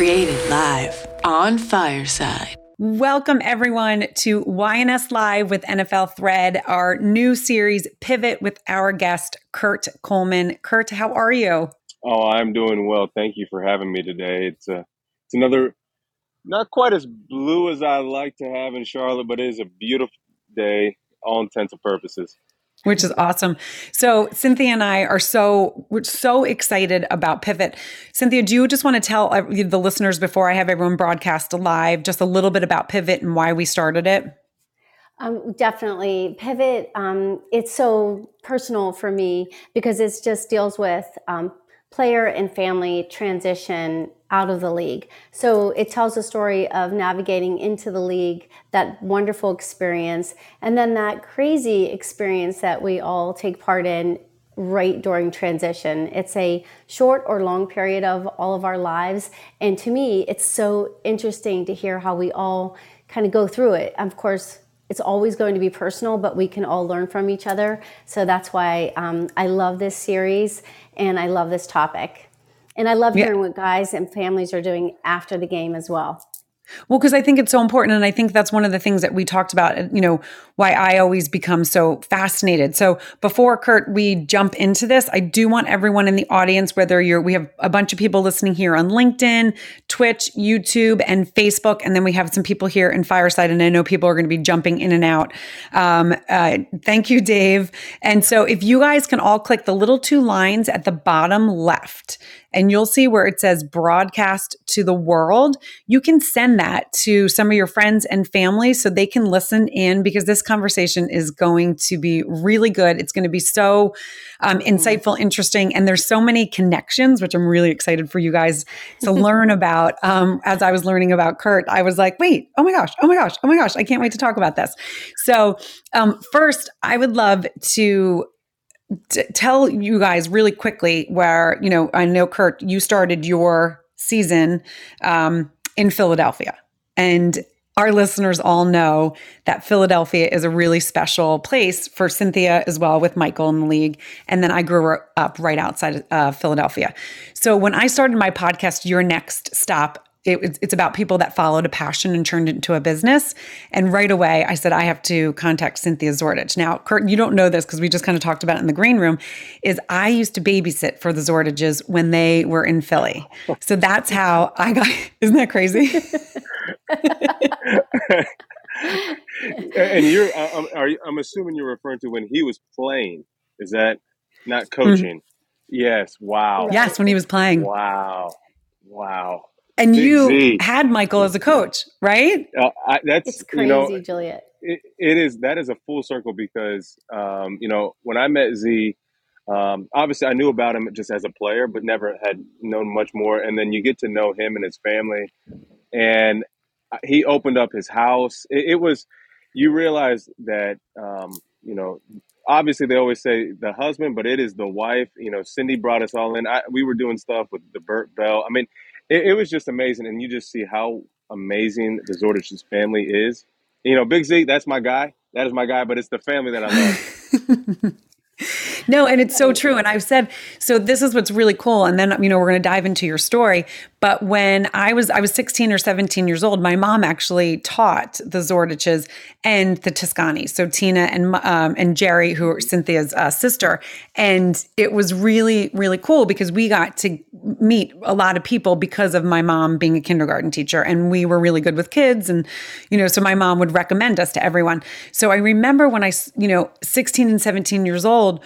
Created live on Fireside. Welcome, everyone, to YNS Live with NFL Thread, our new series, Pivot, with our guest, Kurt Coleman. Kurt, how are you? Oh, I'm doing well. Thank you for having me today. It's a, it's another, not quite as blue as I like to have in Charlotte, but it is a beautiful day, all intents and purposes which is awesome. So Cynthia and I are so we're so excited about Pivot. Cynthia, do you just want to tell the listeners before I have everyone broadcast live just a little bit about Pivot and why we started it? Um, definitely, Pivot. Um, it's so personal for me because it just deals with um, player and family transition out of the league. So it tells a story of navigating into the league, that wonderful experience, and then that crazy experience that we all take part in right during transition. It's a short or long period of all of our lives. And to me, it's so interesting to hear how we all kind of go through it. Of course, it's always going to be personal, but we can all learn from each other. So that's why um, I love this series and I love this topic. And I love hearing yeah. what guys and families are doing after the game as well. Well, because I think it's so important. And I think that's one of the things that we talked about, you know, why I always become so fascinated. So before Kurt, we jump into this, I do want everyone in the audience, whether you're, we have a bunch of people listening here on LinkedIn, Twitch, YouTube, and Facebook. And then we have some people here in Fireside. And I know people are going to be jumping in and out. Um, uh, thank you, Dave. And so if you guys can all click the little two lines at the bottom left, and you'll see where it says broadcast to the world. You can send that to some of your friends and family so they can listen in because this conversation is going to be really good. It's going to be so um, mm-hmm. insightful, interesting, and there's so many connections, which I'm really excited for you guys to learn about. Um, as I was learning about Kurt, I was like, wait, oh my gosh, oh my gosh, oh my gosh, I can't wait to talk about this. So, um, first, I would love to t- tell you guys really quickly where, you know, I know, Kurt, you started your season um, in Philadelphia. And our listeners all know that Philadelphia is a really special place for Cynthia as well with Michael in the league. And then I grew up right outside of uh, Philadelphia. So when I started my podcast, Your Next Stop, it, it's about people that followed a passion and turned it into a business. And right away, I said, I have to contact Cynthia Zordich. Now, Kurt, you don't know this because we just kind of talked about it in the green room, is I used to babysit for the Zordiches when they were in Philly. So that's how I got, isn't that crazy? and you're, I'm, you, I'm assuming you're referring to when he was playing. Is that not mm-hmm. coaching? Mm-hmm. Yes. Wow. Yes, when he was playing. Wow. Wow. And Big you Z. had Michael as a coach, right? Uh, I, that's it's crazy, you know, Juliet. It, it is that is a full circle because um, you know when I met Z, um, obviously I knew about him just as a player, but never had known much more. And then you get to know him and his family, and he opened up his house. It, it was you realize that um, you know obviously they always say the husband, but it is the wife. You know, Cindy brought us all in. I, we were doing stuff with the Bert Bell. I mean, it, it, was just amazing, and you just see how amazing the Zordich's family is. You know, Big Z, that's my guy. That is my guy, but it's the family that I love. no, and it's so true. And I've said, so this is what's really cool. And then, you know, we're going to dive into your story. But when I was, I was 16 or 17 years old, my mom actually taught the Zordiches and the Toscani. So Tina and, um, and Jerry, who are Cynthia's uh, sister. And it was really, really cool because we got to meet a lot of people because of my mom being a kindergarten teacher. And we were really good with kids. And, you know, so my mom would recommend us to everyone. So I remember when I, you know, 16 and 17 years old,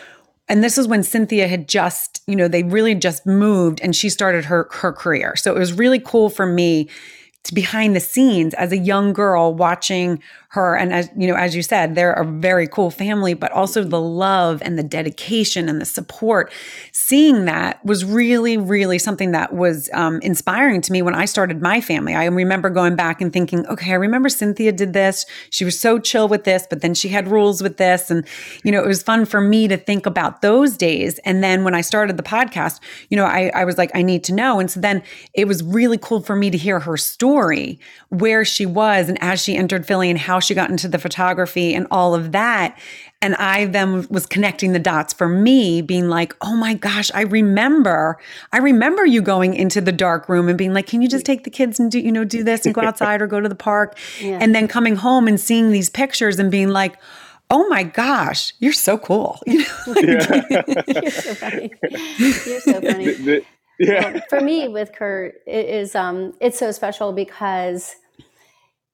and this is when Cynthia had just, you know, they really just moved and she started her her career. So it was really cool for me to behind the scenes as a young girl watching her. And as you know as you said they're a very cool family but also the love and the dedication and the support. Seeing that was really really something that was um, inspiring to me when i started my family. I remember going back and thinking okay i remember cynthia did this. She was so chill with this but then she had rules with this. And you know it was fun for me to think about those days. And then when i started the podcast you know i, I was like i need to know. And so then it was really cool for me to hear her story where she was and as she entered Philly and how she got into the photography and all of that. And I then was connecting the dots for me, being like, oh my gosh, I remember, I remember you going into the dark room and being like, can you just take the kids and do, you know, do this and go outside or go to the park? Yeah. And then coming home and seeing these pictures and being like, oh my gosh, you're so cool. You know, like, yeah. you're so funny. You're so funny. The, the, yeah. Well, for me with Kurt, it is um it's so special because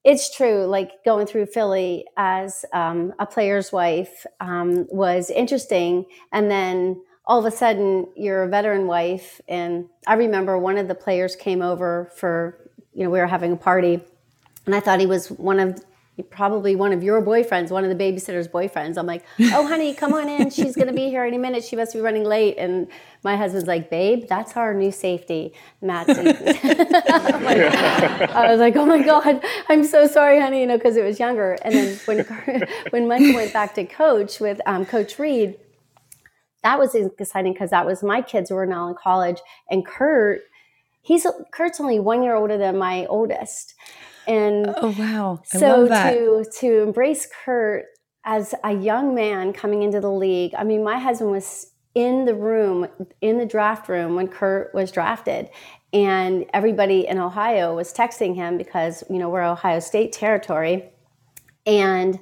it's true, like going through Philly as um, a player's wife um, was interesting. And then all of a sudden, you're a veteran wife. And I remember one of the players came over for, you know, we were having a party. And I thought he was one of probably one of your boyfriends, one of the babysitter's boyfriends. I'm like, oh, honey, come on in. She's going to be here any minute. She must be running late. And my husband's like, babe, that's our new safety, Matt. I was like, oh my God, I'm so sorry, honey, you know, because it was younger. And then when, when Michael went back to coach with um, Coach Reid, that was exciting because that was my kids who were now in college. And Kurt, he's Kurt's only one year older than my oldest. And oh wow, I so to to embrace Kurt as a young man coming into the league. I mean, my husband was in the room in the draft room when Kurt was drafted, and everybody in Ohio was texting him because you know we're Ohio State territory, and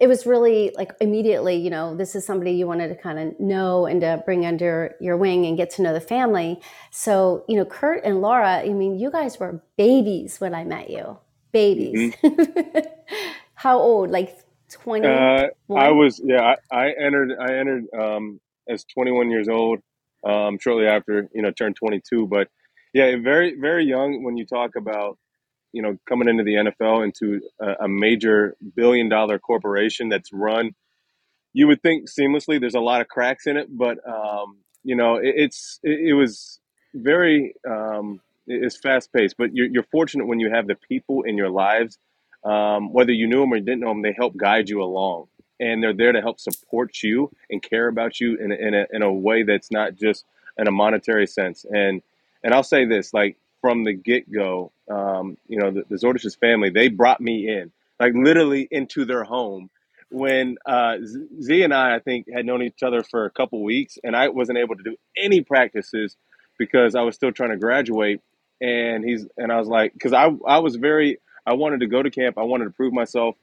it was really like immediately, you know, this is somebody you wanted to kind of know and to bring under your wing and get to know the family. So, you know, Kurt and Laura, I mean, you guys were babies when I met you babies. Mm-hmm. How old? Like twenty? Uh, I was yeah. I, I entered. I entered um, as twenty one years old. Um, shortly after you know turned twenty two, but yeah, very very young when you talk about you know coming into the NFL into a, a major billion dollar corporation that's run. You would think seamlessly. There's a lot of cracks in it, but um, you know it, it's it, it was very um, it's fast paced, but you're, you're fortunate when you have the people in your lives, um, whether you knew them or didn't know them, they help guide you along. And they're there to help support you and care about you in a, in a, in a way that's not just in a monetary sense. And and I'll say this, like from the get go, um, you know, the, the Zordich's family, they brought me in, like literally into their home. When uh, Z and I, I think, had known each other for a couple weeks, and I wasn't able to do any practices because I was still trying to graduate and he's and I was like, because I I was very I wanted to go to camp, I wanted to prove myself,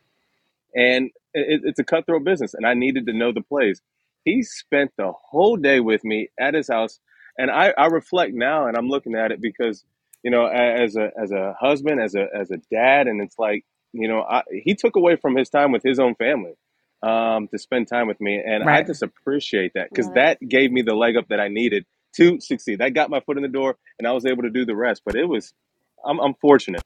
and it, it's a cutthroat business, and I needed to know the plays. He spent the whole day with me at his house, and I I reflect now, and I'm looking at it because you know as a as a husband, as a as a dad, and it's like you know I, he took away from his time with his own family um, to spend time with me, and right. I just appreciate that because that gave me the leg up that I needed to succeed. That got my foot in the door, and I was able to do the rest. But it was, I'm, I'm fortunate.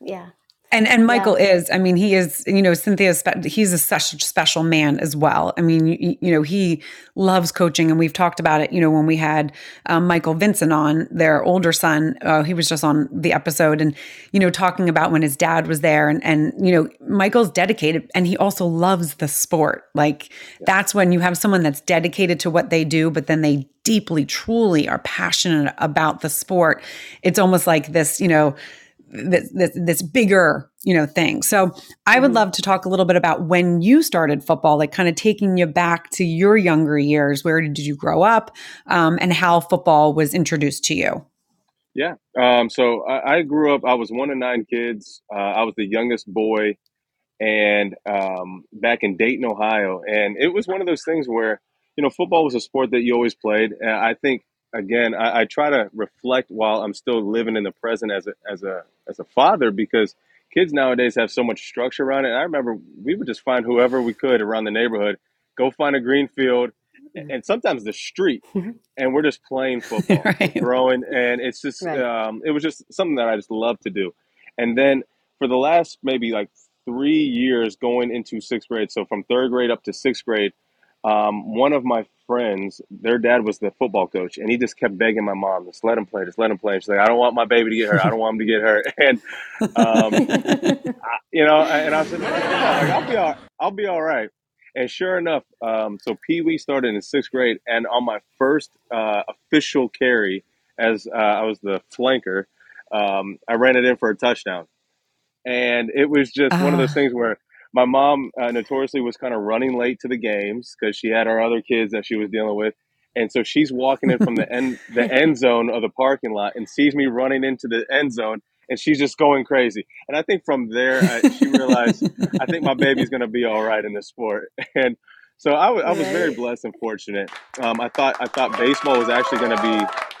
Yeah, and and Michael yeah. is, I mean, he is, you know, Cynthia's, he's a such special man as well. I mean, you, you, know, he loves coaching, and we've talked about it. You know, when we had um, Michael Vincent on, their older son, uh, he was just on the episode, and you know, talking about when his dad was there, and and you know, Michael's dedicated, and he also loves the sport. Like yeah. that's when you have someone that's dedicated to what they do, but then they deeply, truly are passionate about the sport. It's almost like this, you know this, this, this bigger you know thing. So i would mm-hmm. love to talk a little bit about when you started football like kind of taking you back to your younger years. Where did you grow up um, and how football was introduced to you? Yeah um, so I, I, grew up i was one of nine kids. Uh, i was the youngest boy and um, back in dayton ohio. And it was one of those things where you know football was a sport that you always played. And i think again, I, I, try to reflect while I'm still living in the present as a as a as a father because kids nowadays have so much structure around it. And I remember we would just find whoever we could around the neighborhood, go find a green field, mm-hmm. and sometimes the street, and we're just playing football, right. throwing, and it's just right. um, it was just something that I just love to do. And then for the last maybe like three years going into sixth grade, so from third grade up to sixth grade, um, one of my friends, their dad was the football coach, and he just kept begging my mom, just let him play, just let him play. she's like, I don't want my baby to get hurt. I don't want him to get hurt. And, um, I, you know, and I said, no, no, no, like, I'll be all, I'll be all right. And sure enough, um, so Pee Wee started in sixth grade, and on my first uh, official carry, as uh, I was the flanker, um, I ran it in for a touchdown, and it was just uh. one of those ah. things where my mom uh, notoriously was kind of running late to the games because she had our other kids that she was dealing with, and so she's walking in from the end the end zone of the parking lot and sees me running into the end zone and she's just going crazy. And I think from there, I, she realized, I think my baby's going to be all right in this sport. And so I, w- I was very blessed and fortunate. Um, I thought I thought baseball was actually going to be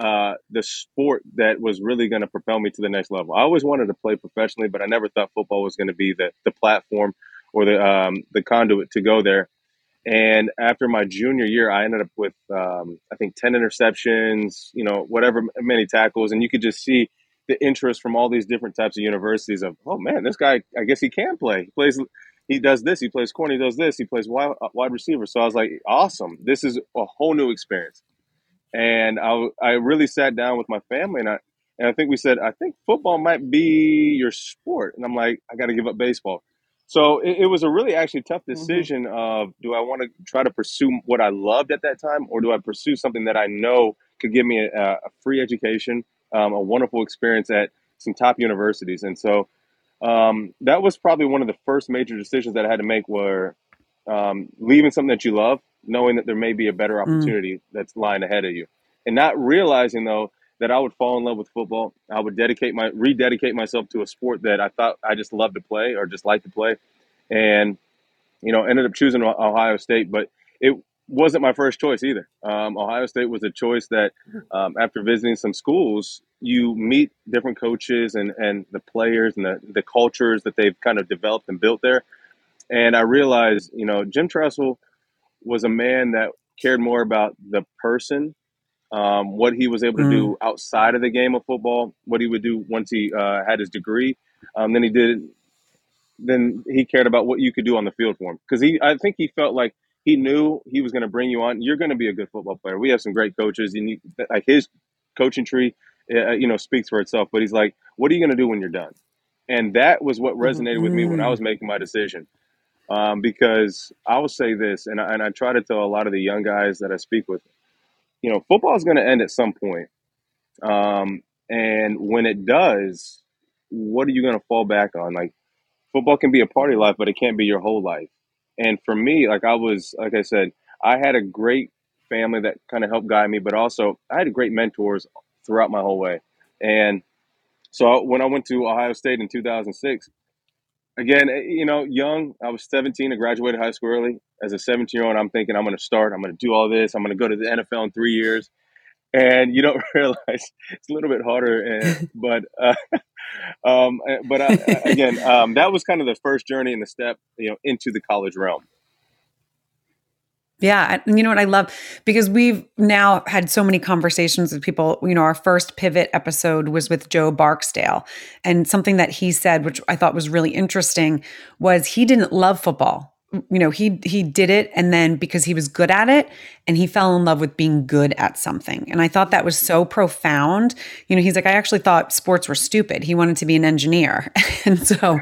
uh, the sport that was really going to propel me to the next level. I always wanted to play professionally, but I never thought football was going to be the the platform or the um, the conduit to go there. And after my junior year, I ended up with um, I think ten interceptions, you know, whatever many tackles, and you could just see the interest from all these different types of universities of, oh man, this guy, I guess he can play. He plays, he does this, he plays corner, he does this, he plays wide, uh, wide receiver. So I was like, awesome. This is a whole new experience. And I, I really sat down with my family and I, and I think we said, I think football might be your sport. And I'm like, I got to give up baseball. So it, it, was a really actually tough mm-hmm. decision of do I want to try to pursue what I loved at that time or do I pursue something that I know could give me a, a free education um, a wonderful experience at some top universities. And so um, that was probably one of the first major decisions that I had to make were um, leaving something that you love, knowing that there may be a better mm. opportunity that's lying ahead of you. And not realizing though that I would fall in love with football. I would dedicate my rededicate myself to a sport that I thought I just loved to play or just like to play. And, you know, ended up choosing Ohio State, but it wasn't my first choice either. Um, Ohio State was a choice that, um, after visiting some schools, you meet different coaches and, and the players and the, the cultures that they've kind of developed and built there. And I realized, you know, Jim Tressel was a man that cared more about the person, um, what he was able to mm. do outside of the game of football, what he would do once he uh, had his degree, um, than he did. Then he cared about what you could do on the field for him because he, I think he felt like he knew he was going to bring you on. You're going to be a good football player. We have some great coaches, and you, like his coaching tree, uh, you know, speaks for itself. But he's like, "What are you going to do when you're done?" And that was what resonated mm-hmm. with me when I was making my decision. Um, because I will say this, and I, and I try to tell a lot of the young guys that I speak with, you know, football is going to end at some point. Um, and when it does, what are you going to fall back on? Like, football can be a party life, but it can't be your whole life. And for me, like I was, like I said, I had a great family that kind of helped guide me, but also I had great mentors throughout my whole way. And so when I went to Ohio State in 2006, again, eh, you know, young, I was 17, I graduated high school early. As a 17 year old, I'm thinking I'm going to start, I'm going to do all this, I'm going to go to the NFL in three years. And you don't realize it's a little bit harder, and, but uh, um, eh, but I, again, um, that was kind of the first journey and the step, you know, into the college realm. Yeah. And you know what I love? Because we've now had so many conversations with people. You know, our first pivot episode was with Joe Barksdale. And something that he said, which I thought was really interesting, was he didn't love football you know he he did it and then because he was good at it and he fell in love with being good at something. And i thought that was so profound. You know he's like i actually thought sports were stupid. He wanted to be an engineer. And so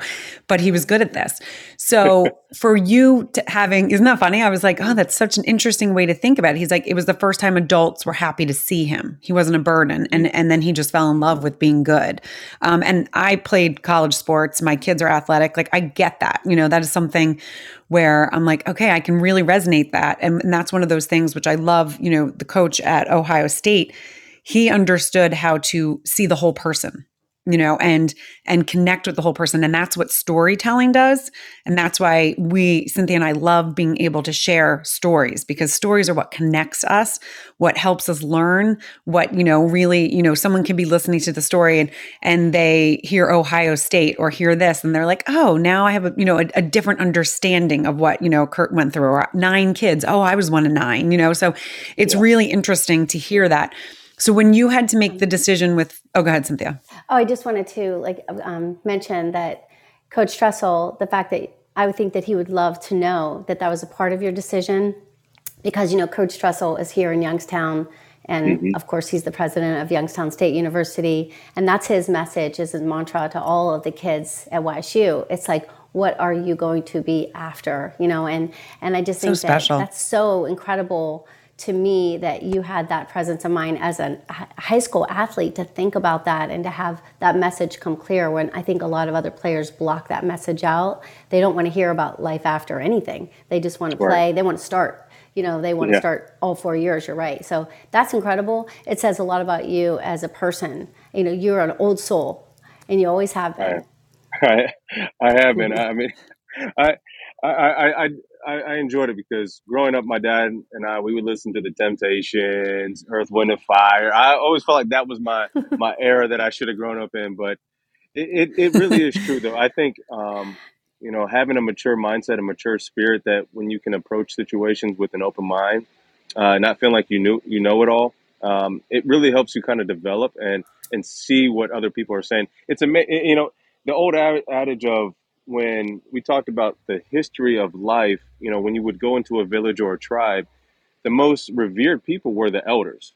but he was good at this. So for you to having isn't that funny? I was like oh that's such an interesting way to think about it. He's like it was the first time adults were happy to see him. He wasn't a burden. And and then he just fell in love with being good. Um, and i played college sports. My kids are athletic. Like i get that. You know that is something where I'm like, okay, I can really resonate that. And, and that's one of those things which I love, you know, the coach at Ohio State, he understood how to see the whole person you know and and connect with the whole person. And that's what storytelling does. And that's why we cynthia and i love being able to share stories because stories are what connects us what helps us learn what you know really you know someone can be listening to the story and and they hear ohio state or hear this and they're like oh now i have a you know a, a different understanding of what you know kurt went through or nine kids. Oh i was one of nine you know? So it's yeah. really interesting to hear that. So when you had to make the decision with, oh, go ahead, Cynthia. Oh, I just wanted to like um, mention that Coach Tressel, the fact that I would think that he would love to know that that was a part of your decision, because you know Coach Tressel is here in Youngstown, and mm-hmm. of course he's the president of Youngstown State University, and that's his message, his mantra to all of the kids at YSU. It's like what are you going to be after you know and and i just think so that that's so incredible to me that you had that presence of mind as a high school athlete to think about that and to have that message come clear when I think a lot of other players block that message out. They don't want to hear about life after anything. They just want to play. They want to start. You know, they want yeah. to start all four years. You're right. So that's incredible. It says a lot about you as a person. You know, you're an old soul, and you always have been. I, I have been. I mean, I, I, I, I, I enjoyed it because growing up, my dad and I we would listen to the Temptations, Earth, Wind, and Fire. I always felt like that was my my era that I should have grown up in. But it, it, it really is true, though. I think um, you know having a mature mindset, a mature spirit, that when you can approach situations with an open mind, uh, not feeling like you knew you know it all, um, it really helps you kind of develop and and see what other people are saying. It's a you know the old adage of when we talked about the history of life, you know, when you would go into a village or a tribe, the most revered people were the elders.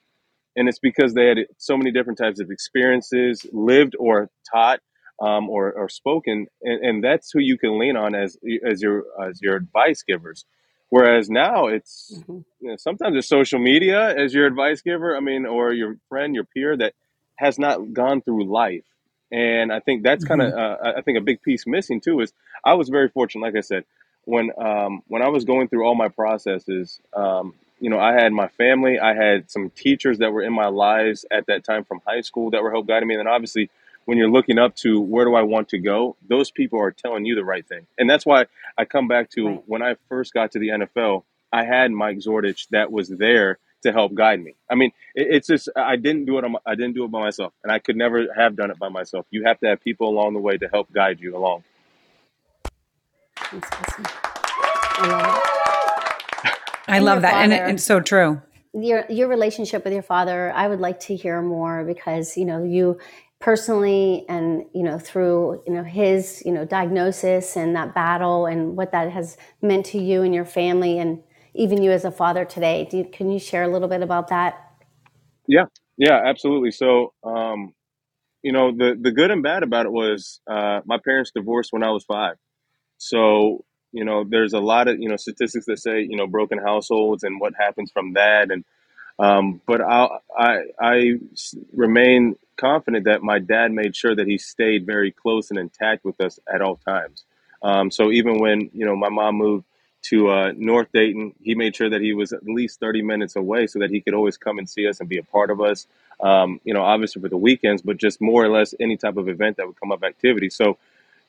And it's because they had so many different types of experiences, lived or taught um, or, or spoken. And, and that's who you can lean on as, as, your, as your advice givers. Whereas now it's mm-hmm. you know, sometimes it's social media as your advice giver, I mean, or your friend, your peer that has not gone through life and I think that's kind of mm-hmm. uh, I think a big piece missing too is I was very fortunate, like I said, when um, when I was going through all my processes. Um, you know, I had my family, I had some teachers that were in my lives at that time from high school that were help guiding me. And then obviously, when you're looking up to where do I want to go, those people are telling you the right thing. And that's why I come back to right. when I first got to the NFL, I had Mike Zordich that was there to help guide me. I mean, it, it's just I didn't do it. On, I didn't do it by myself, and I could never have done it by myself. You have to have people along the way to help guide you along. I love that, father, and it's so true. Your your relationship with your father, I would like to hear more because you know you personally and you know through you know his you know diagnosis and that battle and what that has meant to you and your family and even you as a father today. You, can you share a little bit about that? Yeah, yeah, absolutely. So, um, you know, the the good and bad about it was uh, my parents divorced when I was five. So, you know, there's a lot of you know statistics that say you know broken households and what happens from that, and um, but I, I I remain confident that my dad made sure that he stayed very close and intact with us at all times. Um, so even when you know my mom moved to uh, North Dayton. He made sure that he was at least 30 minutes away so that he could always come and see us and be a part of us. Um, you know, obviously for the weekends, but just more or less any type of event that would come up activity. So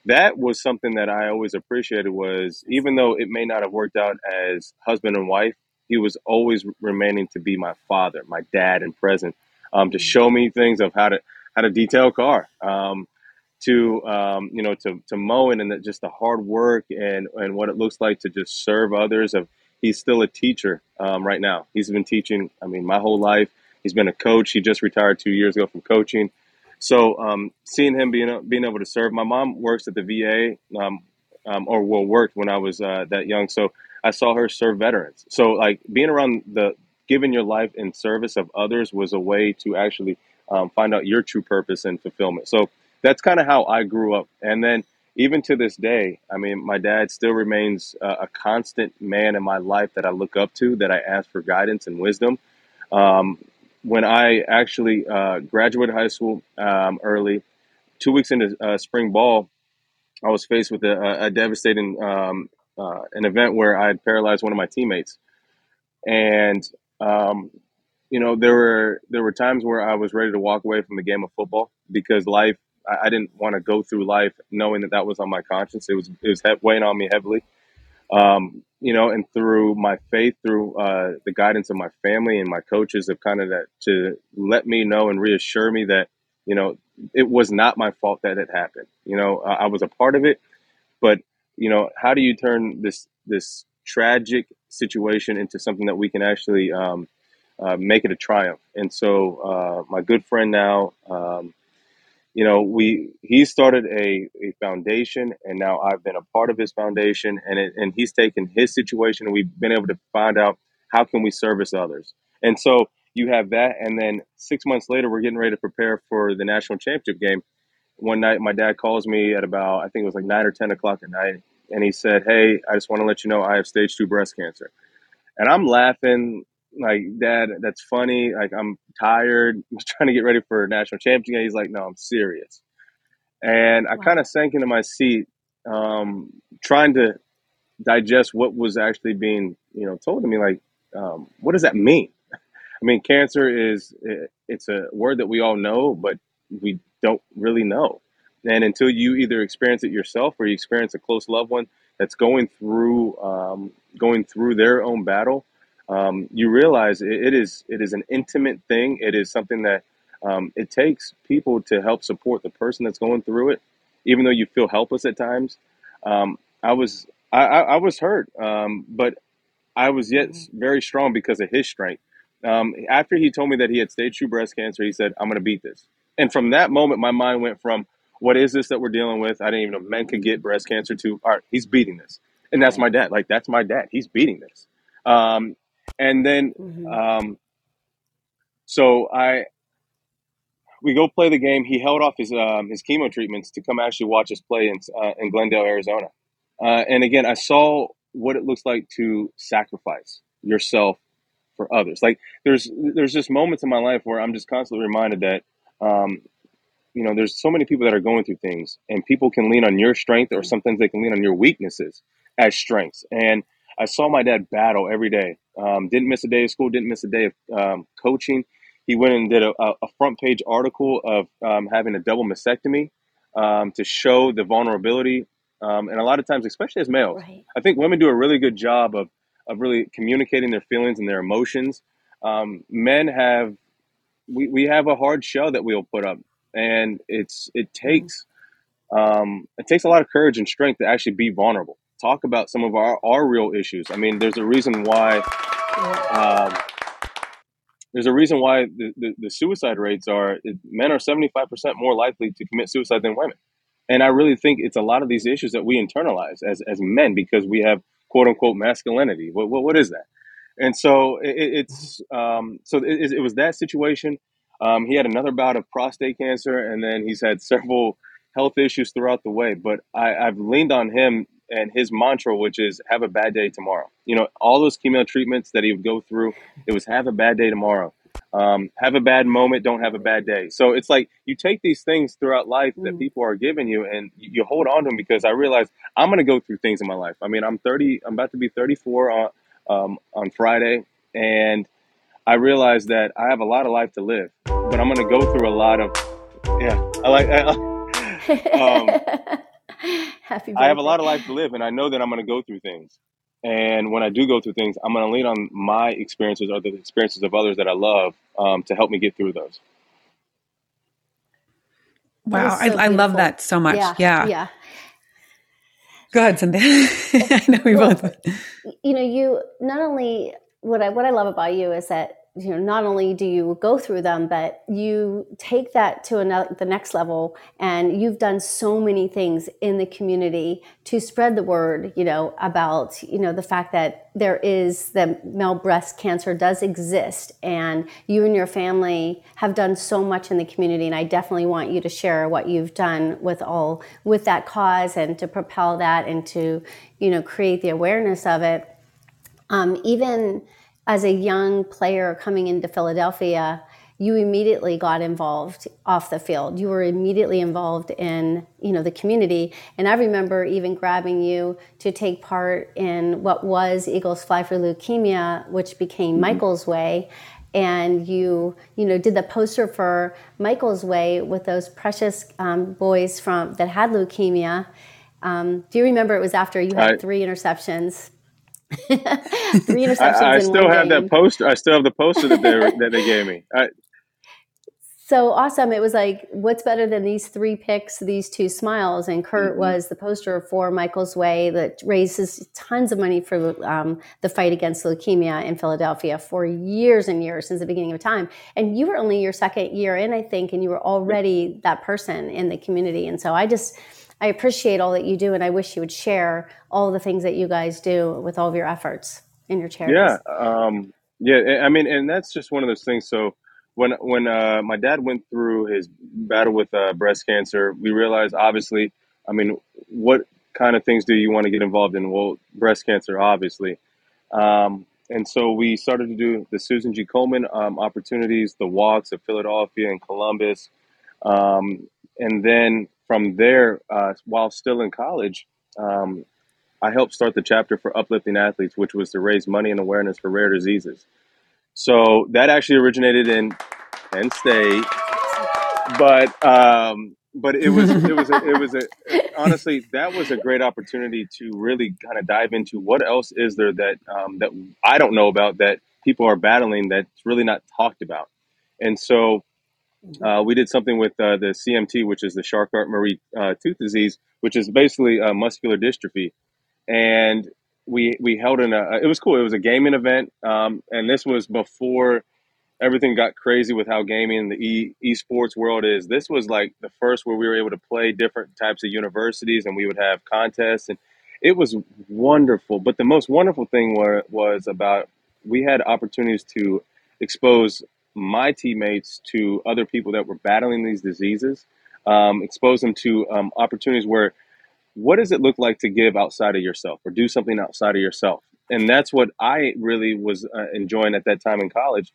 that was something that I always appreciated was even though it may not have worked out as husband and wife, he was always remaining to be my father, my dad and present, um, to show me things of how to how to detail a car. Um, to um, you know to, to mowing and just the hard work and and what it looks like to just serve others of he's still a teacher um, right now. He's been teaching i mean my whole life. He's been a coach. He just retired two years ago from coaching. So um, seeing him being being able to serve my mom works at the va um, um, or well worked when i was uh, that young. So i saw her serve veterans. So like being around the giving your life in service of others was a way to actually um, find out your true purpose and fulfillment. So that's kind of how I grew up. And then even to this day, I mean, my dad still remains uh, a constant man in my life that I look up to, that I ask for guidance and wisdom. Um, when I actually uh, graduated high school um, early, two weeks into uh, spring ball, I was faced with a, a devastating um, uh, an event where I had paralyzed one of my teammates, and um, you know there were there were times where I was ready to walk away from the game of football because life I, I didn't want to go through life knowing that that was on my conscience. It was it was weighing on me heavily. Um, you know, and through my faith, through uh, the guidance of my family and my coaches, have kind of that to let me know and reassure me that you know it was not my fault that it happened. You know, I, I was a part of it, but you know, how do you turn this this tragic situation into something that we can actually um, uh, make it a triumph? And so, uh, my good friend now. Um, you know, we he started a, a foundation, and now I've been a part of his foundation, and it, and he's taken his situation, and we've been able to find out how can we service others. And so you have that, and then six months later, we're getting ready to prepare for the national championship game. One night, my dad calls me at about I think it was like nine or ten o'clock at night, and he said, "Hey, I just want to let you know I have stage two breast cancer," and I'm laughing like, Dad, that's funny. Like, I'm tired. I'm trying to get ready for a national championship. He's like, No, I'm serious. And I kind of sank into my seat, um, trying to digest what was actually being, you know, told to me. Like, um, what does that mean? I mean, cancer is it's a word that we all know, but we don't really know. And until you either experience it yourself or you experience a close loved one that's going through um, going through their own battle, um, you realize it, it is it is an intimate thing. It is something that um, it takes people to help support the person that's going through it, even though you feel helpless at times. Um, I was I, I, I was hurt, um, but I was yet Mhm. very strong because of his strength. Um, after he told me that he had stage two breast cancer, he said, I'm going to beat this. And from that moment, my mind went from, what is this that we're dealing with? I didn't even know men could get breast cancer to, all right, he's beating this. And that's my dad. Like, that's my dad. He's beating this. Um, and then, hmm um, so I, we go play the game. He held off his, um, his chemo treatments to come actually watch us play in, uh, in Glendale, Arizona. Uh, and again, I saw what it looks like to sacrifice yourself for others. Like there's there's just moments in my life where I'm just constantly reminded that um, you know there's so many people that are going through things, and people can lean on your strength, or sometimes they can lean on your weaknesses as strengths. And I saw my dad battle every day. Um, didn't miss a day of school. Didn't miss a day of um, coaching. He went and did a, a front page article of um, having a double mastectomy um, to show the vulnerability. Um, and a lot of times, especially as males, Right. I think women do a really good job of of really communicating their feelings and their emotions. Um, men have we, we have a hard shell that we'll put up, and it's it hmm takes um, it takes a lot of courage and strength to actually be vulnerable. Talk about some of our, our real issues. I mean, there's a reason why um, there's a reason why the, the, the suicide rates are men are 75% more likely to commit suicide than women. And I really think it's a lot of these issues that we internalize as, as men because we have quote unquote masculinity. What, what, what is that? And so it, it's um, so it, it was that situation. Um, he had another bout of prostate cancer, and then he's had several health issues throughout the way. But I, I've leaned on him and his mantra, which is "Have a bad day tomorrow." You know, all those chemo treatments that he would go through, it was "Have a bad day tomorrow." Um, have a bad moment, don't have a bad day. So it's like you take these things throughout life that mm people are giving you, and you you hold on to them because I realize I'm going to go through things in my life. I mean, I'm 30, I'm about to be 34 on um, on Friday, and I realize that I have a lot of life to live, but I'm going to go through a lot of yeah. I like I, um, Happy I have a lot of life to live, and I know that I'm going to go through things. And when I do go through things, I'm going to lean on my experiences or the experiences of others that I love um, to help me get through those. Wow. is I, I love that so much. Yeah. Yeah. Yeah. Go ahead, Cynthia. I know we Well, both. you know, you not only what I what I love about you is that you know not only do you go through them, but you take that to another the next level, and you've done so many things in the community to spread the word. You know about you know the fact that there is that male breast cancer does exist, and you and your family have done so much in the community. And I definitely want you to share what you've done with all with that cause and to propel that and to you know create the awareness of it um, even as a young player coming into Philadelphia, you immediately got involved off the field. You were immediately involved in you know the community, and I remember even grabbing you to take part in what was Eagles Fly for Leukemia, which became hmm Michael's Way. And you, you know, did the poster for Michael's Way with those precious um, boys from that had leukemia. Um, do you remember it was after you I, had three interceptions three I interceptions I in still have that poster. I still have the poster that they that they gave me. I, so awesome. It was like, what's better than these three picks, these two smiles? And Kurt hmm was the poster for Michael's Way that raises tons of money for um, the fight against leukemia in Philadelphia for years and years since the beginning of time. And you were only your second year in, I think, and you were already that person in the community. And so I just, I appreciate all that you do, and I wish you would share all the things that you guys do with all of your efforts in your Yeah, charities. um, yeah. I mean, and that's just one of those things. So when when uh, my dad went through his battle with uh, breast cancer, we realized obviously, I mean, what kind of things do you want to get involved in? Well, breast cancer, obviously. Um, and so we started to do the Susan G. Komen um, opportunities, the walks of Philadelphia and Columbus. Um, and then from there, uh, while still in college, um, I helped start the chapter for Uplifting Athletes, which was to raise money and awareness for rare diseases. So that actually originated in Penn State, but um, but it was it was a, it was a honestly that was a great opportunity to really kind of dive into what else is there that um, that I don't know about that people are battling that's really not talked about, and so uh, we did something with uh, the CMT, which is the Charcot-Marie uh, tooth disease, which is basically uh, muscular dystrophy, and we we held in a it was cool. It was a gaming event, um, and this was before everything got crazy with how gaming the e esports world is. This was like the first where we were able to play different types of universities, and we would have contests, and it was wonderful. But the most wonderful thing were, was about we had opportunities to expose my teammates to other people that were battling these diseases, um, expose them to um, opportunities where what does it look like to give outside of yourself or do something outside of yourself? And that's what i really was uh, enjoying at that time in college.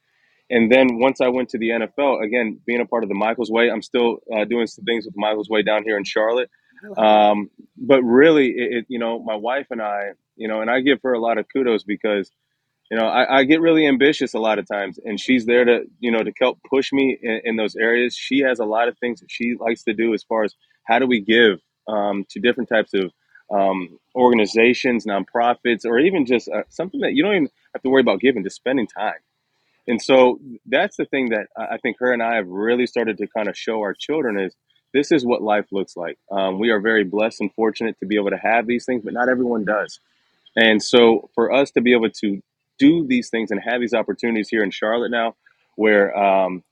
And then once I went to the NFL, again, being a part of the Michaels Way, I'm still uh, doing some things with Michaels Way down here in Charlotte. Um, but really, it, it, you know, my wife and I, you know, and I give her a lot of kudos because, you know, I, I get really ambitious a lot of times, and she's there to, you know, to help push me in, in those areas. She has a lot of things that she likes to do as far as how do we give um, to different types of um, organizations, nonprofits, or even just uh, something that you don't even have to worry about giving, just spending time and so that's the thing that I think her and I have really started to kind of show our children is this is what life looks like. Um, we are very blessed and fortunate to be able to have these things, but not everyone does. And so for us to be able to do these things and have these opportunities here in Charlotte now, where um,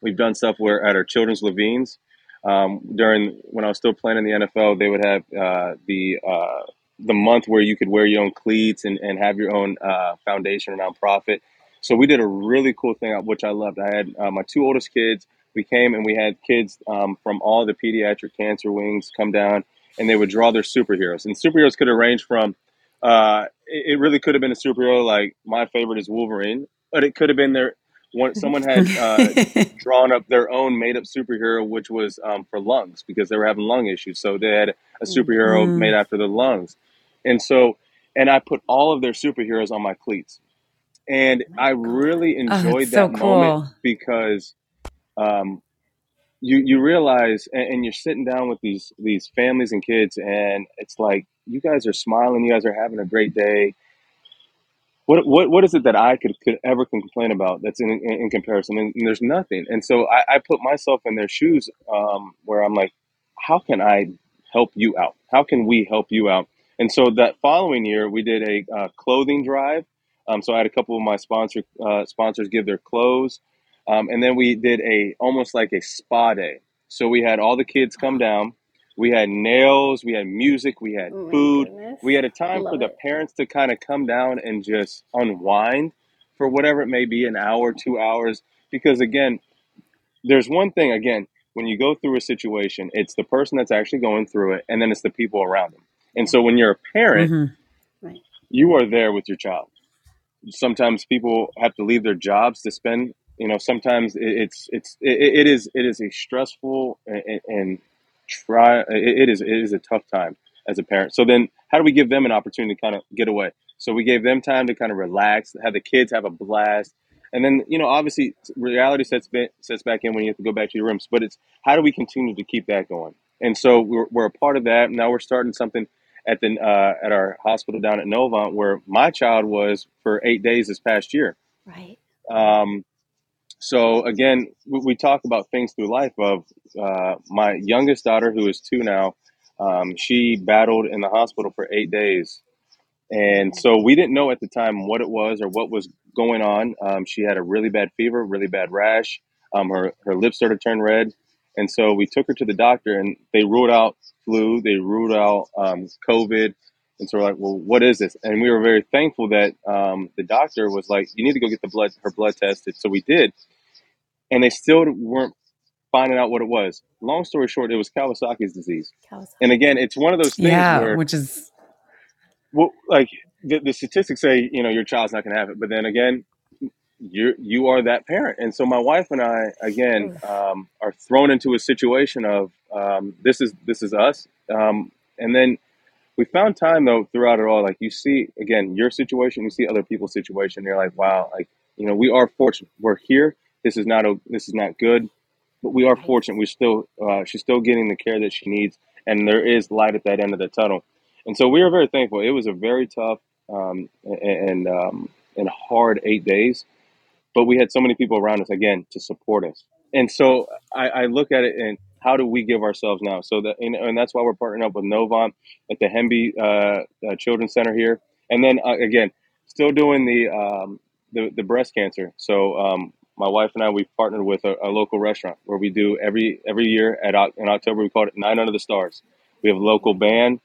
we've done stuff where at our children's Levines, um, during when I was still playing in the NFL, they would have uh, the uh, the month where you could wear your own cleats and, and have your own uh, foundation or nonprofit. So we did a really cool thing, uh, which I loved. I had uh, my two oldest kids. We came and we had kids um, from all the pediatric cancer wings come down, and they would draw their superheroes. And superheroes could have ranged from, uh, it, it really could have been a superhero like my favorite is Wolverine, but it could have been their one. Someone had uh, drawn up their own made up superhero, which was um, for lungs because they were having lung issues. So they had a superhero Mm. made after the lungs, and so and I put all of their superheroes on my cleats and I really Oh, enjoyed so that moment cool. because um, you you realize, and, and you're sitting down with these these families and kids, and it's like you guys are smiling, you guys are having a great day. What what what is it that I could could ever complain about that's in in, in comparison? And, and there's nothing. And so I, I put myself in their shoes, um, where I'm like, how can I help you out? How can we help you out? And so that following year, we did a uh, clothing drive. Um, so I had a couple of my sponsor uh, sponsors give their clothes, um, and then we did a almost like a spa day. So we had all the kids come down. We had nails, we had music, we had Oh my food, goodness. we had a time for Love the it. parents to kind of come down and just unwind for whatever it may be, an hour, two hours. Because again, there's one thing again when you go through a situation it's the person that's actually going through it and then it's the people around them and so when you're a parent hmm Right. you are there with your child sometimes people have to leave their jobs to spend you know sometimes it- it's it's it, it is it is a stressful and, and try it it is it is a tough time as a parent. So then how do we give them an opportunity to kind of get away? So we gave them time to kind of relax have the kids have a blast. And then you know obviously reality sets ba- sets back in when you have to go back to your rooms but it's how do we continue to keep that going? And so we're, we're a part of that. Now we're starting something at the uh, at our hospital down at Novant where my child was for eight days this past year. Right. Um, so again, we, we talk about things through life. Of uh, my youngest daughter, who is two now, um, she battled in the hospital for eight days, and so we didn't know at the time what it was or what was going on. Um, she had a really bad fever, really bad rash. Um, her her lips started to turn red, and so we took her to the doctor, and they ruled out flu, they ruled out um, COVID, and so we're like, well, what is this? And we were very thankful that um, the doctor was like, you need to go get the blood her blood tested. So we did, and they still weren't finding out what it was. Long story short, it was Kawasaki's disease. And again, it's one of those things Yeah, where which is well, like the, the statistics say you know your child's not going to have it, but then again, you you are that parent, and so my wife and I again um, are thrown into a situation of um, this is this is us, um, and then we found time though throughout it all. Like you see again your situation, you see other people's situation, you're like, wow, like you know we are fortunate. We're here. This is not a this is not good, but we are fortunate. We're still uh, she's still getting the care that she needs, and there is light at that end of the tunnel. And so we are very thankful. It was a very tough um, and um, and hard eight days but we had so many people around us again to support us. And so I, I look at it and how do we give ourselves now? So that and, and that's why we're partnering up with Novant at the Hemby uh, uh, Children's Center here, and then uh, again, still doing the um, the, the breast cancer. So um, my wife and I we've partnered with a, a local restaurant where we do every every year at in October we call it Nine Under the Stars. We have local band,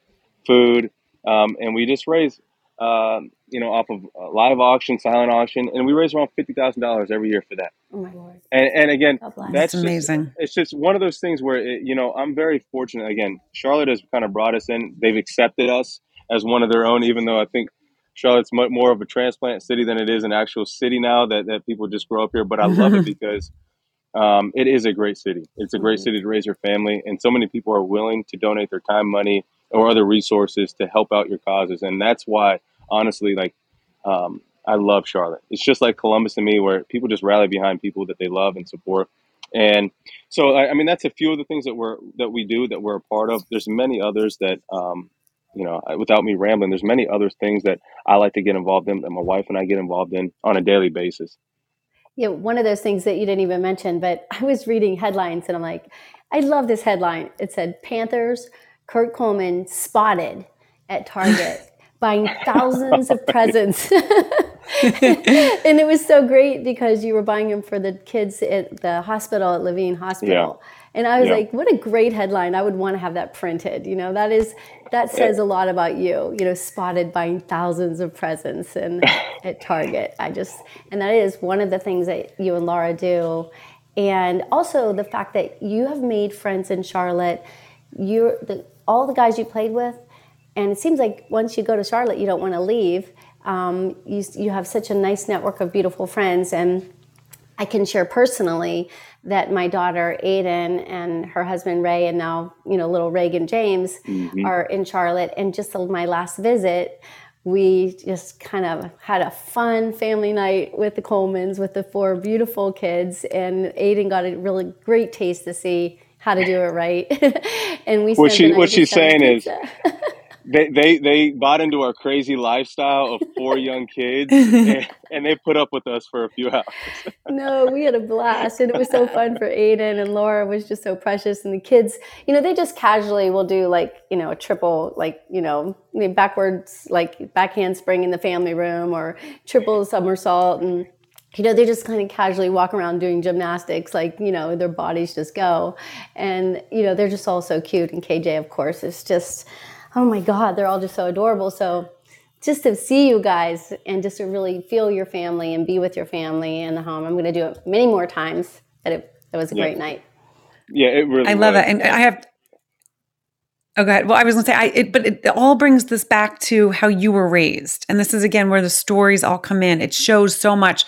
food, um, and we just raise um, you know off of a live auction, silent auction, and we raise around fifty thousand dollars every year for that. Oh my lord. And and again, that's That's just amazing. it's just one of those things where it, you know I'm very fortunate. Again, Charlotte has kind of brought us in. They've accepted us as one of their own, even though I think Charlotte's much more of a transplant city than it is an actual city now that, that people just grow up here. But I love it because um, it is a great city. It's a great Mhm. city to raise your family, and so many people are willing to donate their time, money, or other resources to help out your causes. And that's why, honestly, like um, I love Charlotte. It's just like Columbus to me, where people just rally behind people that they love and support. And so, I, I mean, that's a few of the things that we're that we do that we're a part of. There's many others that. Um, you know, without me rambling, there's many other things that I like to get involved in, that my wife and I get involved in on a daily basis. Yeah, one of those things that you didn't even mention, but I was reading headlines and I'm like, I love this headline. It said Panthers, Kurt Coleman spotted at Target buying thousands of presents. and it was so great because you were buying them for the kids at the hospital at Levine Hospital. Yeah. And I was Yeah. like, what a great headline. I would want to have that printed. You know, that is that says a lot about you, you know, spotted buying thousands of presents and at Target. I just and that is one of the things that you and Laura do. And also the fact that you have made friends in Charlotte. You're the all the guys you played with, and it seems like once you go to Charlotte, you don't want to leave. Um, you you have such a nice network of beautiful friends, and I can share personally that my daughter Aiden and her husband Ray, and now you know little Reagan James, are in Charlotte. And just my last visit, we just kind of had a fun family night with the Colemans, with the four beautiful kids, and Aiden got a really great taste to see how to do it right. and we What she what she's saying is they, they they bought into our crazy lifestyle of four young kids and, and they put up with us for a few hours. no, we had a blast, and it was so fun for Aiden and Laura was just so precious, and the kids, you know, they just casually will do like you know a triple, like you know, backwards, like backhand spring in the family room or triple somersault, and you know, they just kind of casually walk around doing gymnastics, like you know, their bodies just go, and you know, they're just all so cute, and KJ, of course, is just, oh my God, they're all just so adorable, so just to see you guys and just to really feel your family and be with your family in the home. I'm going to do it many more times, but it, it was a Yeah. great night. Yeah, it really I love was. it, and I have. Oh, go ahead. Well, I was going to say, I, it, but it all brings this back to how you were raised, and this is again where the stories all come in. It shows so much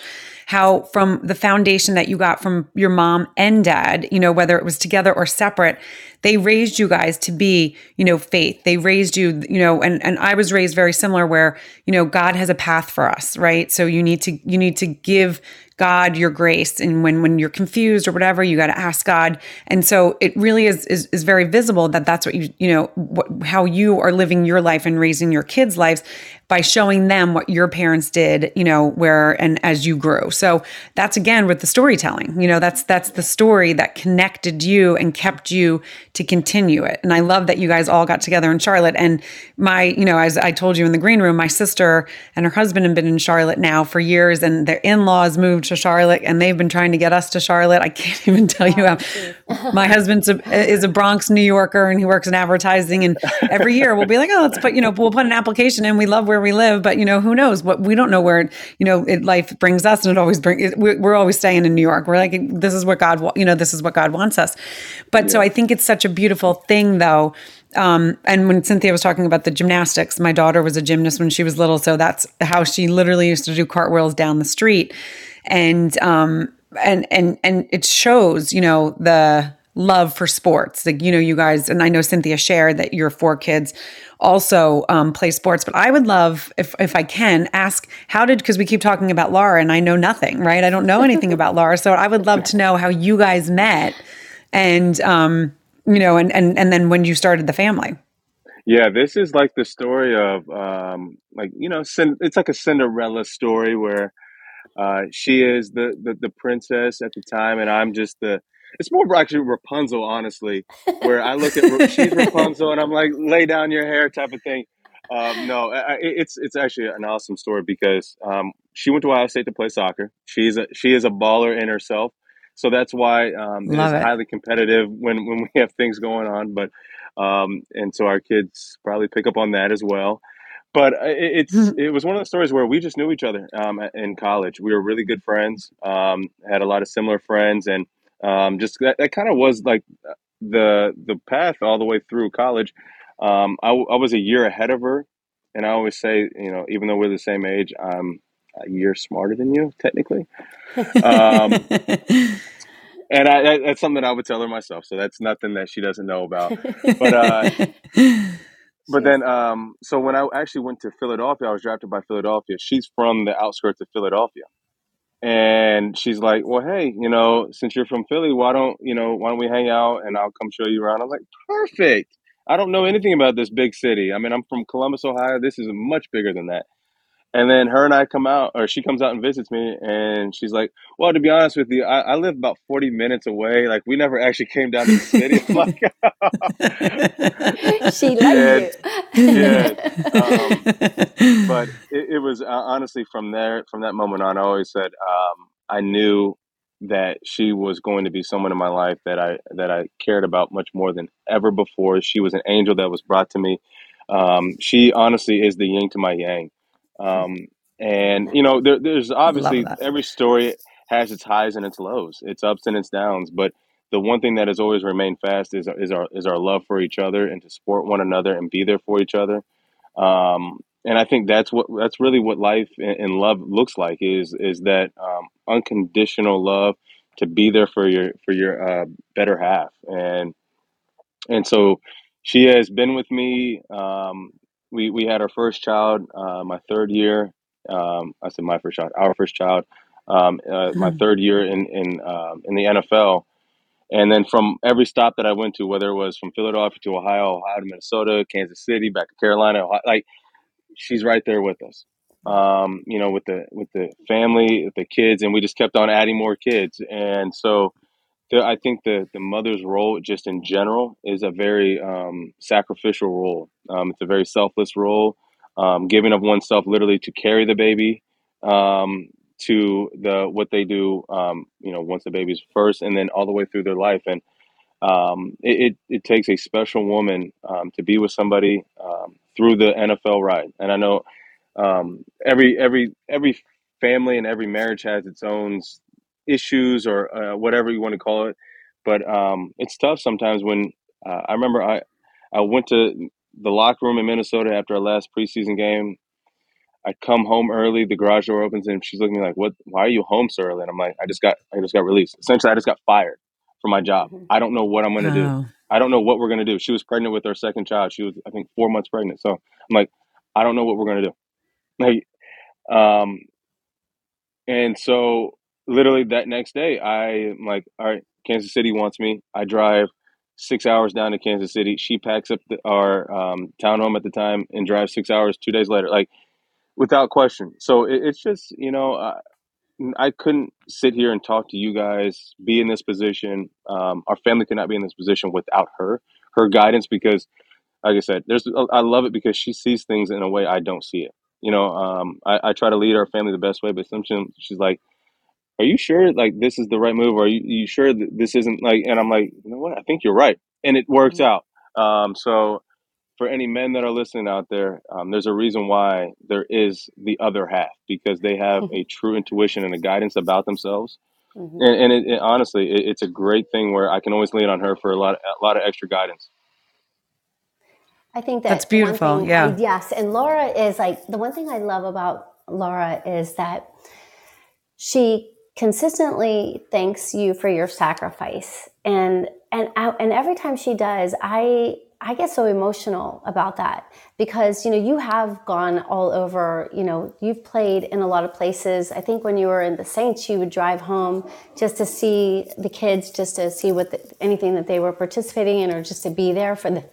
how from the foundation that you got from your mom and dad, you know, whether it was together or separate, they raised you guys to be, you know, faith. They raised you, you know, and and I was raised very similar, where you know God has a path for us, right? So you need to you need to give God your grace. And when when you're confused or whatever, you got to ask God. And so it really is, is is very visible that that's what you you know what, how you are living your life and raising your kids' lives by showing them what your parents did, you know, where and as you grew. So that's again with the storytelling. You know, that's that's the story that connected you and kept you to continue it. And I love that you guys all got together in Charlotte. And my, you know, as I told you in the green room, my sister and her husband have been in Charlotte now for years, and their in-laws moved to Charlotte, and they've been trying to get us to Charlotte. I can't even tell you how. My husband is a Bronx New Yorker, and he works in advertising. And every year we'll be like, oh, let's put, you know, we'll put an application in. We love where we live, but you know, who knows what we don't know where you know it, life brings us, and it always brings. We're, we're always staying in New York. We're like, this is what God, you know, this is what God wants us. But so I think it's such a beautiful thing, though, Um, and when Cynthia was talking about the gymnastics, my daughter was a gymnast when she was little, so that's how she literally used to do cartwheels down the street, and um, and and and it shows, you know, the love for sports. Like you know, you guys, and I know Cynthia shared that your four kids also um, play sports. But I would love, if if I can, ask how did because we keep talking about Laura, and I know nothing, right? I don't know anything about Laura, so I would love to know how you guys met, and um, you know, and and and then when you started the family. Yeah, this is like the story of um, like you know, it's like a Cinderella story where uh, she is the, the the princess at the time, and I'm just the. It's more actually Rapunzel, honestly, where I look at she's Rapunzel, and I'm like, lay down your hair type of thing. Um, no, I, it's it's actually an awesome story because um, she went to Ohio State to play soccer. She's a she is a baller in herself. So that's why um, it is it. highly competitive when, when we have things going on. But um, and so our kids probably pick up on that as well. But uh, it, it's it was one of the stories where we just knew each other um, in college. We were really good friends. Um, had a lot of similar friends, and um, just that, that kind of was like the the path all the way through college. Um, I, I was a year ahead of her, and I always say, you know, even though we're the same age, I'm a year smarter than you technically. Um, and I, that's something I would tell her myself. So that's nothing that she doesn't know about. But uh, but then um, so when I actually went to Philadelphia, I was drafted by Philadelphia. She's from the outskirts of Philadelphia, and she's like, "Well, hey, you know, since you're from Philly, why don't you know why don't we hang out and I'll come show you around?" I'm like, "Perfect." I don't know anything about this big city. I mean, I'm from Columbus, Ohio. This is much bigger than that. And then her and I come out, or she comes out and visits me, and she's like, "Well, to be honest with you, I, I live about forty minutes away. Like, we never actually came down to the city." I'm like, she liked and, yeah. Um, but it, it was uh, honestly from there, from that moment on, I always said um, I knew that she was going to be someone in my life that I that I cared about much more than ever before. She was an angel that was brought to me. Um, she honestly is the yin to my yang. Um, and you know, there, there's Love obviously that. every story has its highs and its lows, its ups and its downs. But the one thing that has always remained fast is is our is our love for each other and to support one another and be there for each other. Um, and I think that's what that's really what life and, and love looks like is is that um, unconditional love to be there for your for your uh, better half and and so she has been with me. Um, we we had our first child, uh, my third year. Um, I said my first child, our first child, um, uh, my third year in in um, in the NFL. And then from every stop that I went to, whether it was from Philadelphia to Ohio, Ohio to Minnesota, Kansas City, back to Carolina, Ohio, like she's right there with us. Um, you know, with the with the family, with the kids, and we just kept on adding more kids. And so the, I think the the mother's role, just in general, is a very um, sacrificial role. Um, it's a very selfless role, um, giving of oneself literally to carry the baby, um, to the what they do. Um, you know, once the baby's first, and then all the way through their life. And um, it, it, it takes a special woman um, to be with somebody um, through the NFL ride. And I know um, every every every family and every marriage has its own issues or uh, whatever you want to call it. But um, it's tough sometimes when uh, I remember I I went to the locker room in Minnesota after our last preseason game. I come home early. The garage door opens, and she's looking at me like, "What? Why are you home so early?" And I'm like, "I just got I just got released. Essentially, I just got fired from my job. Mhm. I don't know what I'm going to do. I don't know what we're going to do." She was pregnant with her second child. She was, I think, four months pregnant. So I'm like, "I don't know what we're going to do." Like, um, and so literally that next day, I'm like, all right, Kansas City wants me. I drive six hours down to Kansas City. She packs up the, our um, townhome at the time and drives six hours two days later, like without question. So it, it's just, you know, uh, I couldn't sit here and talk to you guys, be in this position. Um, our family could not be in this position without her, her guidance, because like I said, there's I love it because she sees things in a way I don't see it. You know, um, I, I try to lead our family the best way, but sometimes she's like, "Are you sure like this is the right move? Are you, you sure that this isn't like?" And I'm like, "You know what? I think you're right," and it works Mhm. out. Um, so for any men that are listening out there, um, there's a reason why there is the other half because they have a true intuition and a guidance about themselves. Mhm. And, and it, it, honestly, it, it's a great thing where I can always lean on her for a lot, a lot of extra guidance. I think that That's beautiful. thing, Yeah. I, yes, and Laura is like the one thing I love about Laura is that she consistently thanks you for your sacrifice, and and I, and every time she does, I I get so emotional about that because you know you have gone all over. You know you've played in a lot of places. I think when you were in the Saints, you would drive home just to see the kids, just to see what the, anything that they were participating in, or just to be there for the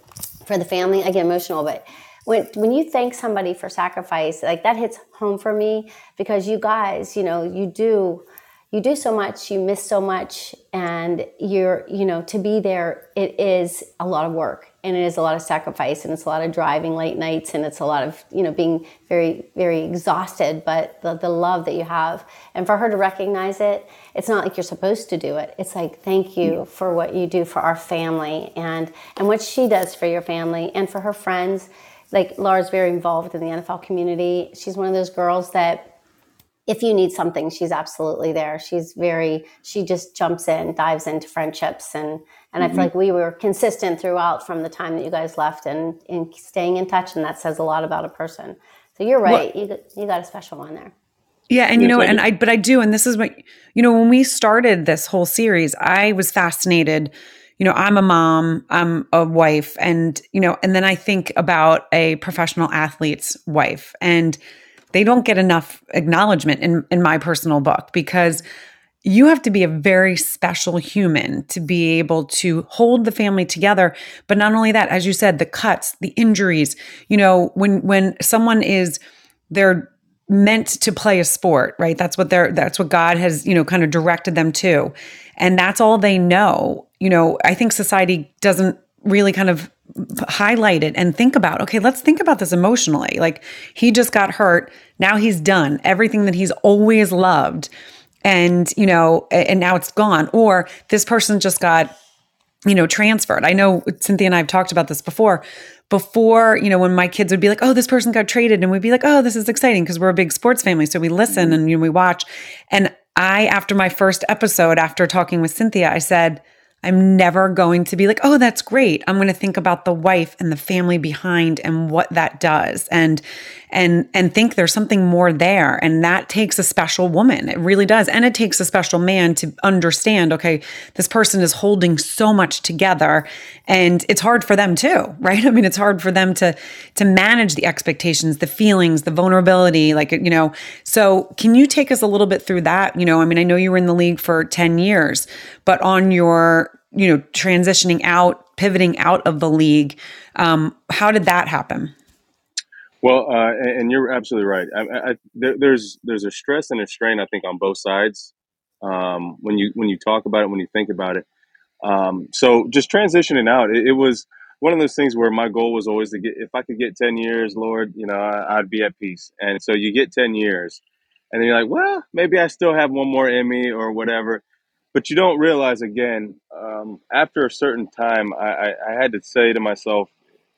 for the family. I get emotional, but when when you thank somebody for sacrifice, like that hits home for me because you guys, you know, you do you do so much, you miss so much, and you're, you know, to be there, it is a lot of work and it is a lot of sacrifice and it's a lot of driving late nights and it's a lot of, you know, being very, very exhausted, but the, the love that you have. And for her to recognize it, it's not like you're supposed to do it. It's like, thank you for what you do for our family and, and what she does for your family and for her friends. Like Laura's very involved in the NFL community. She's one of those girls that if you need something, she's absolutely there. She's very, she just jumps in, dives into friendships. And, and I feel mm-hmm. like we were consistent throughout from the time that you guys left and, and staying in touch. And that says a lot about a person. So you're right. You, got, you got a special one there. Yeah, and you know, and. I, but I do, and this is what you know. When we started this whole series, I was fascinated. You know, I'm a mom, I'm a wife, and you know, and then I think about a professional athlete's wife, and they don't get enough acknowledgement in in my personal book because you have to be a very special human to be able to hold the family together. But not only that as you said the cuts the injuries you know when when someone is they're meant to play a sport right? That's what they're that's what god has you know kind of directed them to. And that's all they know. You know i think society doesn't really kind of highlight it and think about okay let's think about this emotionally. Like he just got hurt. Now he's done everything that he's always loved. And you know and now it's gone. Or this person just got you know transferred. I know cynthia and i have talked about this before. Before you know when my kids would be like oh this person got traded. And we'd be like oh this is exciting because we're a big sports family. So we listen mm-hmm. and you know we watch. And i after my first episode after talking with cynthia i said I'm never going to be like, oh, that's great. I'm going to think about the wife and the family behind and what that does and and and think there's something more there. And that takes a special woman. It really does. And it takes a special man to understand, okay, this person is holding so much together and it's hard for them too, right? I mean, it's hard for them to to manage the expectations, the feelings, the vulnerability, like, you know. So, can you take us a little bit through that? You know, I mean, I know you were in the league for 10 years, but on your you know transitioning out pivoting out of the league um, how did that happen Well, uh, and, you're absolutely right. I, I, there, there's there's a stress and a strain, I think, on both sides um, when you when you talk about it, when you think about it. Um, so just transitioning out, it, it was one of those things where my goal was always to get, if I could get 10 years, Lord, you know, I, I'd be at peace. And so you get 10 years and then you're like, well, maybe I still have one more me or whatever. But you don't realize again, um, after a certain time, I, I, I had to say to myself,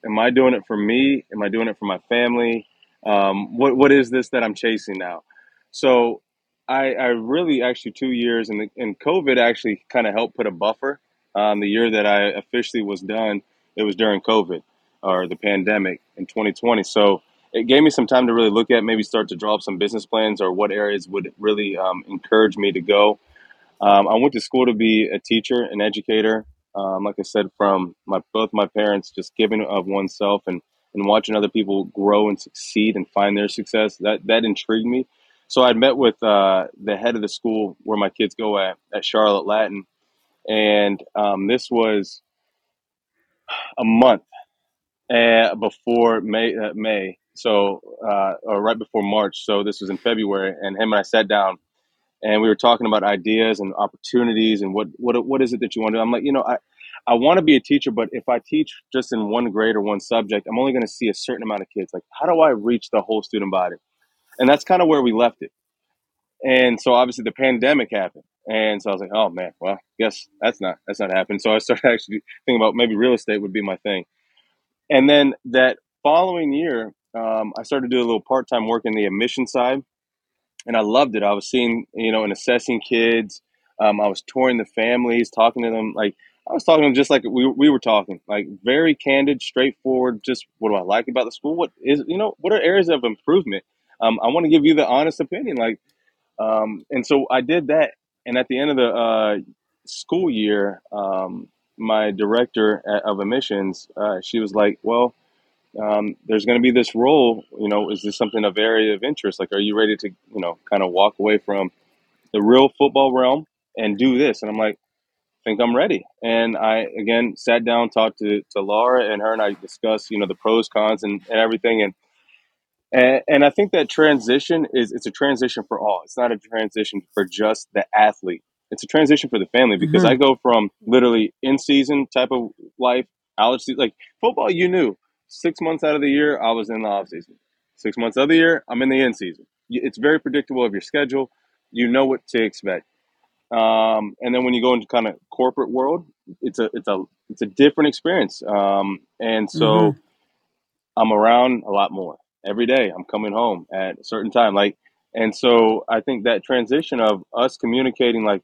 am I doing it for me? Am I doing it for my family? Um, what, what is this that I'm chasing now? So I, I really actually two years and, and COVID actually kind of helped put a buffer um, the year that I officially was done, it was during COVID or the pandemic in 2020. So it gave me some time to really look at, maybe start to draw up some business plans or what areas would really um, encourage me to go. Um, I went to school to be a teacher, an educator. Um, like I said, from my both my parents, just giving of oneself and and watching other people grow and succeed and find their success. That that intrigued me. So I'd met with uh, the head of the school where my kids go at at Charlotte Latin, and um, this was a month uh, before May. Uh, May, so uh, or right before March. So this was in February, and him and I sat down and we were talking about ideas and opportunities and what what what is it that you want to do. I'm like, you know, I I want to be a teacher, but if I teach just in one grade or one subject, I'm only going to see a certain amount of kids. Like, how do I reach the whole student body? And that's kind of where we left it. And so obviously the pandemic happened. And so I was like, oh man, well, guess that's not that's not happening. So I started actually thinking about maybe real estate would be my thing. And then that following year, um, I started to do a little part time work in the admission side, and I loved it. I was seeing, you know, and assessing kids. Um, I was touring the families, talking to them. Like I was talking to them just like we, we were talking, like very candid, straightforward. Just what do I like about the school? What is you know what are areas of improvement? Um, I want to give you the honest opinion, like, um, and so I did that. And at the end of the uh, school year, um, my director of admissions, uh, she was like, "Well, um, there's going to be this role. You know, is this something of area of interest? Like, are you ready to you know kind of walk away from the real football realm and do this?" And I'm like think I'm ready. And I again sat down, talked to, to Laura and her and I discussed, you know, the pros, cons and, and everything. And, and and I think that transition is it's a transition for all. It's not a transition for just the athlete. It's a transition for the family because mm-hmm. I go from literally in season type of life, college like football, you knew. Six months out of the year, I was in the off season. Six months out of the year, I'm in the in season. It's very predictable of your schedule. You know what to expect. Um, and then when you go into kind of corporate world, it's a it's a it's a different experience. Um, and so mm-hmm. I'm around a lot more every day. I'm coming home at a certain time, like, and so I think that transition of us communicating, like,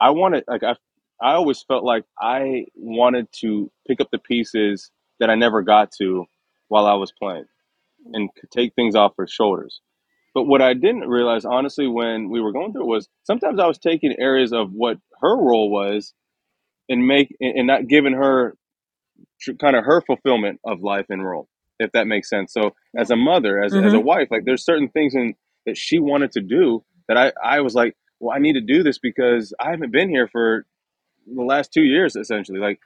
I wanted, like, I I always felt like I wanted to pick up the pieces that I never got to while I was playing and could take things off her shoulders. But what I didn't realize, honestly, when we were going through it was sometimes I was taking areas of what her role was and make and not giving her kind of her fulfillment of life and role, if that makes sense. So as a mother, as, as a mm-hmm. wife, like there's certain things in that she wanted to do that I, I was like, well, I need to do this because I haven't been here for the last two years, essentially. Like,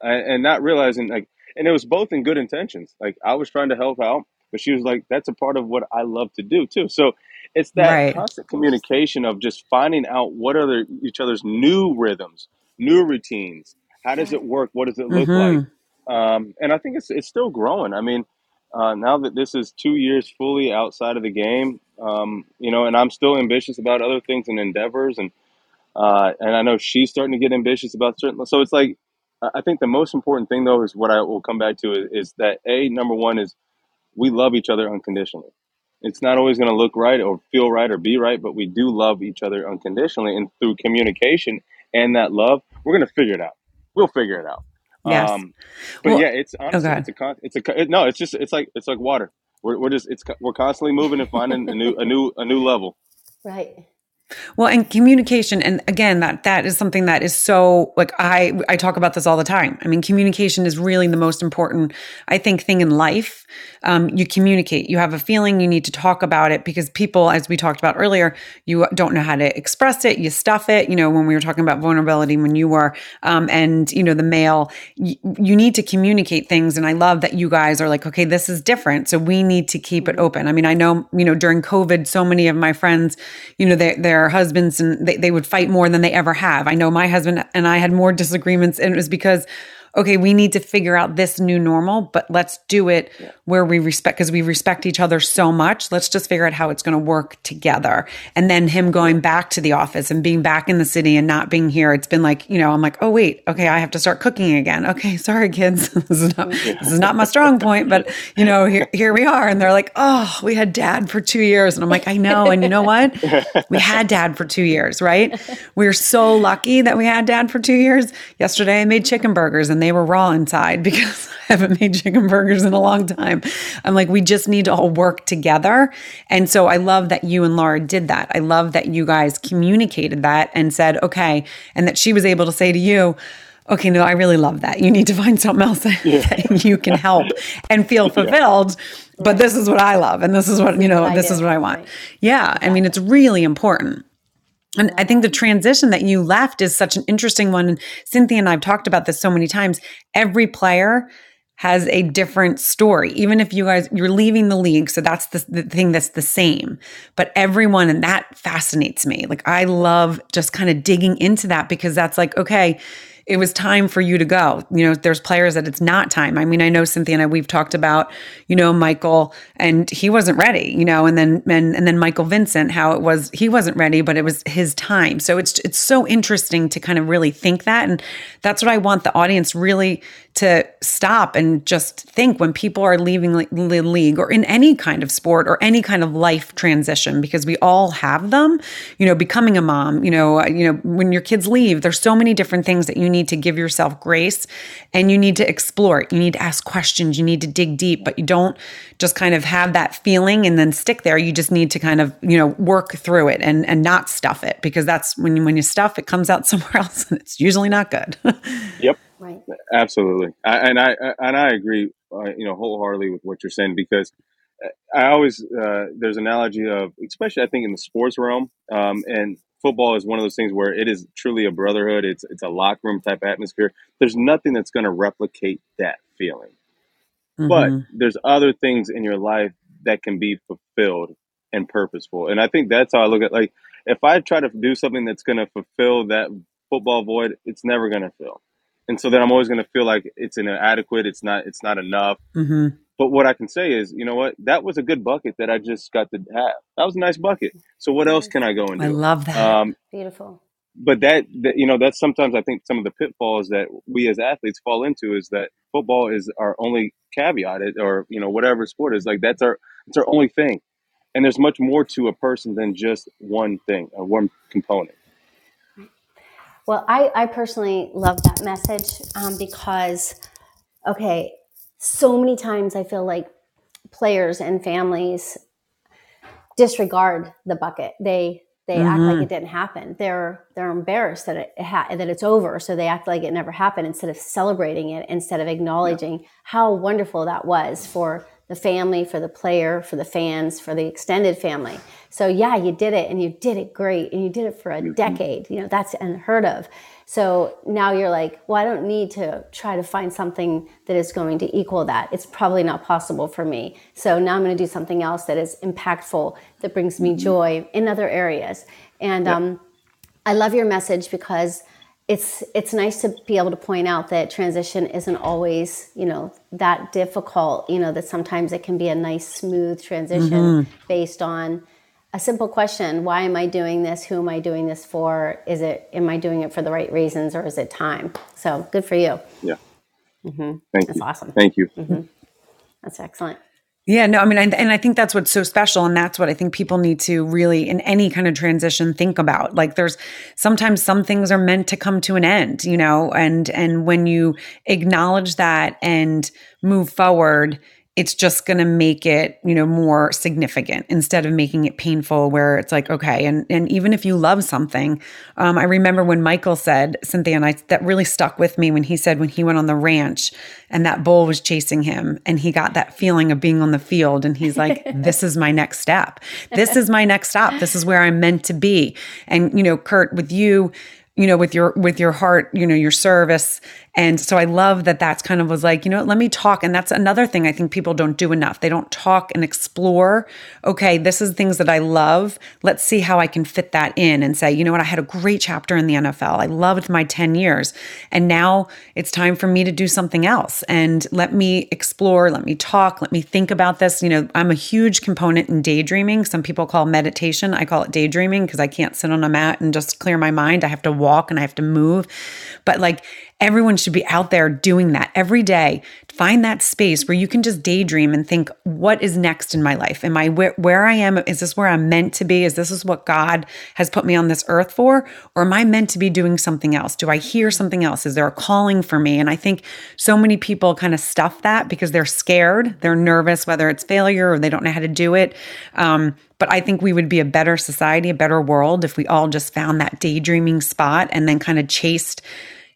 and not realizing like, and it was both in good intentions. Like I was trying to help out but she was like, that's a part of what I love to do too. So it's that right. constant communication of just finding out what are the, each other's new rhythms, new routines. How does it work? What does it look mm-hmm. like? Um, and I think it's it's still growing. I mean, uh, now that this is two years fully outside of the game, um, you know, and I'm still ambitious about other things and endeavors, and uh, and I know she's starting to get ambitious about certain. So it's like, I think the most important thing though is what I will come back to is, is that a number one is we love each other unconditionally. It's not always going to look right or feel right or be right, but we do love each other unconditionally. And through communication and that love, we're going to figure it out. We'll figure it out. Yes. Um, but well, yeah, it's oh, honestly, it's a con- it's a it, no, it's just it's like it's like water. We're, we're just it's we're constantly moving and finding a new a new a new level. Right. Well, and communication, and again, that that is something that is so like I I talk about this all the time. I mean, communication is really the most important, I think, thing in life. Um, you communicate. You have a feeling. You need to talk about it because people, as we talked about earlier, you don't know how to express it. You stuff it. You know, when we were talking about vulnerability, when you were, um, and you know, the male, you, you need to communicate things. And I love that you guys are like, okay, this is different, so we need to keep it open. I mean, I know, you know, during COVID, so many of my friends, you know, they they're their husbands and they, they would fight more than they ever have. I know my husband and I had more disagreements, and it was because okay, we need to figure out this new normal, but let's do it yeah. where we respect, because we respect each other so much. Let's just figure out how it's going to work together. And then him going back to the office and being back in the city and not being here. It's been like, you know, I'm like, oh, wait, okay, I have to start cooking again. Okay, sorry, kids. this, is not, this is not my strong point, but, you know, here, here we are. And they're like, oh, we had dad for two years. And I'm like, I know. And you know what? We had dad for two years, right? We are so lucky that we had dad for two years. Yesterday, I made chicken burgers and and they were raw inside because I haven't made chicken burgers in a long time. I'm like, we just need to all work together. And so I love that you and Laura did that. I love that you guys communicated that and said, okay, and that she was able to say to you, okay, no, I really love that. You need to find something else that, yeah. that you can help and feel fulfilled. Yeah. But this is what I love, and this is what you know. I this do. is what I want. Right. Yeah, I mean, it's really important. And I think the transition that you left is such an interesting one. And Cynthia and I've talked about this so many times. Every player has a different story. Even if you guys you're leaving the league, so that's the, the thing that's the same. But everyone, and that fascinates me. Like I love just kind of digging into that because that's like okay it was time for you to go. You know, there's players that it's not time. I mean, I know Cynthia and I, we've talked about, you know, Michael and he wasn't ready, you know, and then, and, and then Michael Vincent, how it was, he wasn't ready, but it was his time. So it's, it's so interesting to kind of really think that. And that's what I want the audience really to stop and just think when people are leaving the league or in any kind of sport or any kind of life transition because we all have them you know becoming a mom you know uh, you know when your kids leave there's so many different things that you need need to give yourself grace and you need to explore it. You need to ask questions. You need to dig deep, but you don't just kind of have that feeling and then stick there. You just need to kind of, you know, work through it and, and not stuff it because that's when you, when you stuff, it comes out somewhere else and it's usually not good. Yep. Right. Absolutely, I, and I and I agree, uh, you know, wholeheartedly with what you're saying because I always uh, there's an analogy of, especially I think in the sports realm, um, and football is one of those things where it is truly a brotherhood. It's it's a locker room type atmosphere. There's nothing that's going to replicate that feeling. But Mhm. there's other things in your life that can be fulfilled and purposeful, and I think that's how I look at like if I try to do something that's going to fulfill that football void, it's never going to fill, and so then I'm always going to feel like it's inadequate. It's not. It's not enough. Mhm. But what I can say is, you know what? That was a good bucket that I just got to have. That was a nice bucket. So what else can I go and do? I love that. Um, Beautiful. but that, that, you know, that's sometimes I think some of the pitfalls that we as athletes fall into is that football is our only caveat, or you know, whatever sport is like that's our it's our only thing. And there's much more to a person than just one thing, or one component. Well, I, I personally love that message um, because, okay, so many times I feel like players and families disregard the bucket. They they act like Mhm. it didn't happen. They're they're embarrassed that it ha- that it's over, so they act like it never happened instead of celebrating it, instead of acknowledging how wonderful that was for the family, for the player, for the fans, for the extended family. So yeah, you did it, and you did it great, and you did it for a mm-hmm. decade. You know that's unheard of. So now you're like, well, I don't need to try to find something that is going to equal that. It's probably not possible for me. So now I'm going to do something else that is impactful, that brings me mm-hmm. joy in other areas. And um, I love your message because it's it's nice to be able to point out that transition isn't always you know that difficult. You know that sometimes it can be a nice smooth transition mm-hmm. based on a simple question why am i doing this who am i doing this for is it am i doing it for the right reasons or is it time so good for you Yeah. Mm-hmm. Thank that's you. awesome Thank you. that's excellent Yeah, no, I mean, and, and I think that's what's so special. And that's what I think people need to really, in any kind of transition, think about. Like there's sometimes some things are meant to come to an end, you know, and, and when you acknowledge that and move forward, it's just going to make it, you know, more significant instead of making it painful where it's like, okay. And, and even if you love something, um, I remember when Michael said, Cynthia and I, that really stuck with me when he said, when he went on the ranch and that bull was chasing him and he got that feeling of being on the field and he's like, this is my next step. This is my next stop. This is where I'm meant to be. And, you know, Kurt, with you, you know with your with your heart you know your service. And so i love that that's kind of was like you know let me talk. And that's another thing i think people don't do enough. They don't talk and explore okay this is things that i love. Let's see how i can fit that in and say you know what i had a great chapter in the nfl i loved my 10 years. And now it's time for me to do something else. And let me explore let me talk let me think about this. You know i'm a huge component in daydreaming. Some people call meditation. I call it daydreaming because i can't sit on a mat and just clear my mind. I have to walk and i have to move. But like everyone should be out there doing that every day find that space where you can just daydream and think what is next in my life? Am i where, where i am? Is this where i'm meant to be? Is this is what god has put me on this earth for? Or am i meant to be doing something else? Do i hear something else? Is there a calling for me? And i think so many people kind of stuff that because they're scared they're nervous whether it's failure or they don't know how to do it. Um, but I think we would be a better society, a better world if we all just found that daydreaming spot and then kind of chased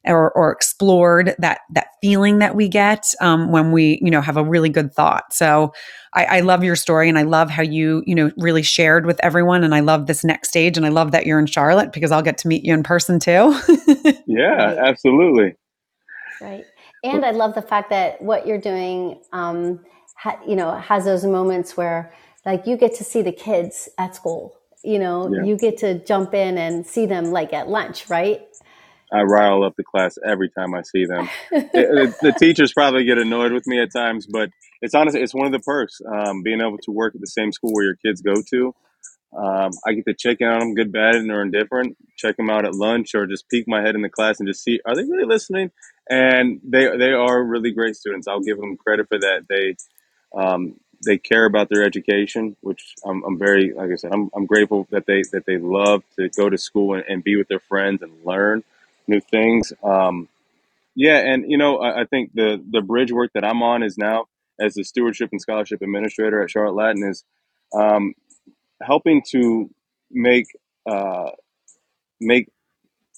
or, or explored that that feeling that we get um, when we you know have a really good thought. So I, I love your story and I love how you you know really shared with everyone and I love this next stage and I love that you're in Charlotte because I'll get to meet you in person too. Yeah, absolutely. right and i love the fact that what you're doing um, ha, you know has those moments where like you get to see the kids at school you know Yeah. you get to jump in and see them like at lunch right I rile up the class every time I see them. It- it- the teachers probably get annoyed with me at times, but it's honestly it's one of the perks um, being able to work at the same school where your kids go to. Um, I get to check in on them, good, bad, and or indifferent. Check them out at lunch, or just peek my head in the class and just see are they really listening? And they they are really great students. I'll give them credit for that. They um, they care about their education, which I'm, I'm very like I said I'm, I'm grateful that they that they love to go to school and, and be with their friends and learn new things. Um, Yeah, and you know, I, I think the the bridge work that I'm on is now as the stewardship and scholarship administrator at Charlotte Latin is um, helping to make uh, make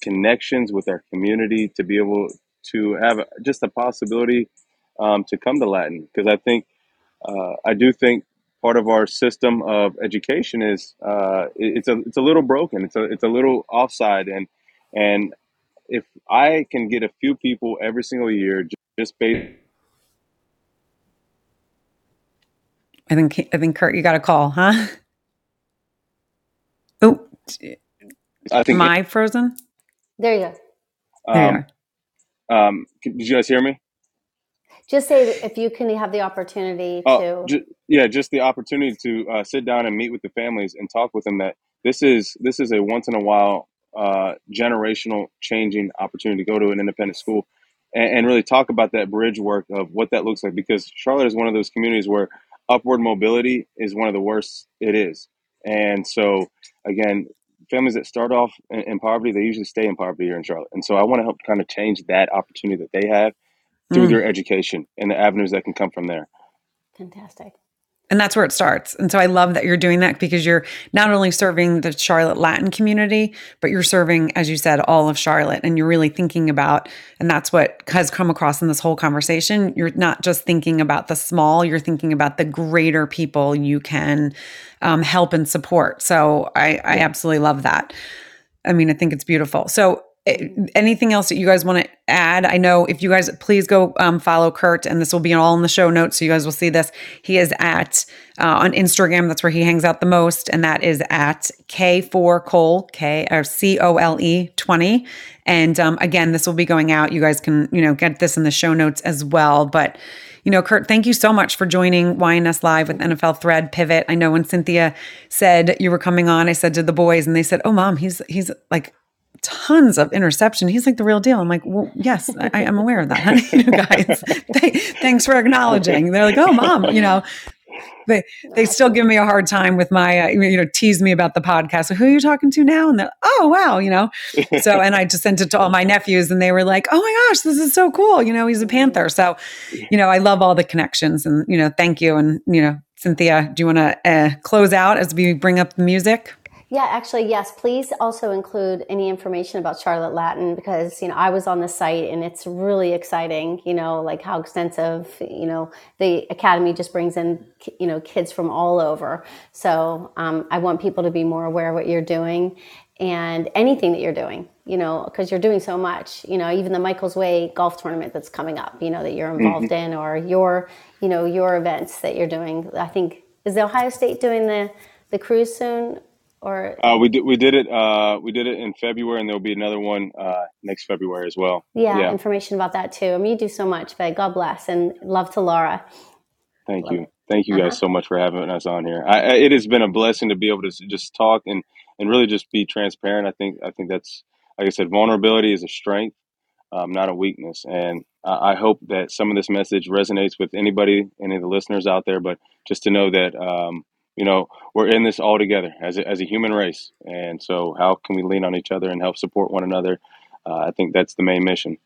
connections with our community to be able to have just a possibility um, to come to Latin because I think uh, I do think part of our system of education is uh, it- it's a it's a little broken. It's a it's a little offside, and and if I can get a few people every single year just based, I think I think Kurt, you got a call, huh? Oh, I think. am I frozen? There you go. There Um, are. um, did you guys hear me? Just say if you can have the opportunity Oh, to. ju- yeah, just the opportunity to uh, sit down and meet with the families and talk with them. That this is this is a once in a while uh, generational changing opportunity to go to an independent school and, and really talk about that bridge work of what that looks like. Because Charlotte is one of those communities where upward mobility is one of the worst it is, and so again, families that start off in, in poverty they usually stay in poverty here in Charlotte. And so I want to help kind of change that opportunity that they have through Mm. their education and the avenues that can come from there. Fantastic. And that's where it starts. And so I love that you're doing that because you're not only serving the Charlotte Latin community, but you're serving, as you said, all of Charlotte. And you're really thinking about, and that's what has come across in this whole conversation. You're not just thinking about the small, you're thinking about the greater people you can um, help and support. So I, I absolutely love that. I mean, I think it's beautiful. So, anything else that you guys want to add? I know if you guys please go um, follow Kurt, and this will be all in the show notes, so you guys will see this. He is at uh, on Instagram. That's where he hangs out the most, and that is at K4 Cole K or C O L E twenty. And um, again, this will be going out. You guys can you know get this in the show notes as well, but. You know, Kurt, thank you so much for joining YNS Live with NFL Thread Pivot. I know when Cynthia said you were coming on, I said to the boys, and they said, "Oh, mom, he's he's like tons of interception. He's like the real deal." I'm like, "Well, yes, I, I'm aware of that, you guys. Th- thanks for acknowledging." They're like, "Oh, mom, you know." They they still give me a hard time with my uh, you know tease me about the podcast. So who are you talking to now? And they're oh wow you know. So and I just sent it to all my nephews and they were like oh my gosh this is so cool you know he's a Panther. So you know I love all the connections and you know thank you and you know Cynthia do you want to uh, close out as we bring up the music? Yeah, actually, yes. Please also include any information about Charlotte Latin because you know I was on the site and it's really exciting. You know, like how extensive. You know, the academy just brings in you know kids from all over. So um, I want people to be more aware of what you're doing and anything that you're doing. You know, because you're doing so much. You know, even the Michael's Way golf tournament that's coming up. You know that you're involved in, or your you know your events that you're doing. I think is the Ohio State doing the the cruise soon or Uh, we did we did it uh, we did it in February, and there'll be another one uh, next February as well. yeah, Yeah. information about that too. I mean, you do so much, but God bless and love to Laura. Thank you, thank you guys so much for having us on here. I, I, it has been a blessing to be able to s- just talk and and really just be transparent. I think I think that's like I said, vulnerability is a strength, um, not a weakness, and I, I hope that some of this message resonates with anybody, any of the listeners out there. But just to know that. Um, you know, we're in this all together as a, as a human race, and so how can we lean on each other and help support one another? Uh, I think that's the main mission.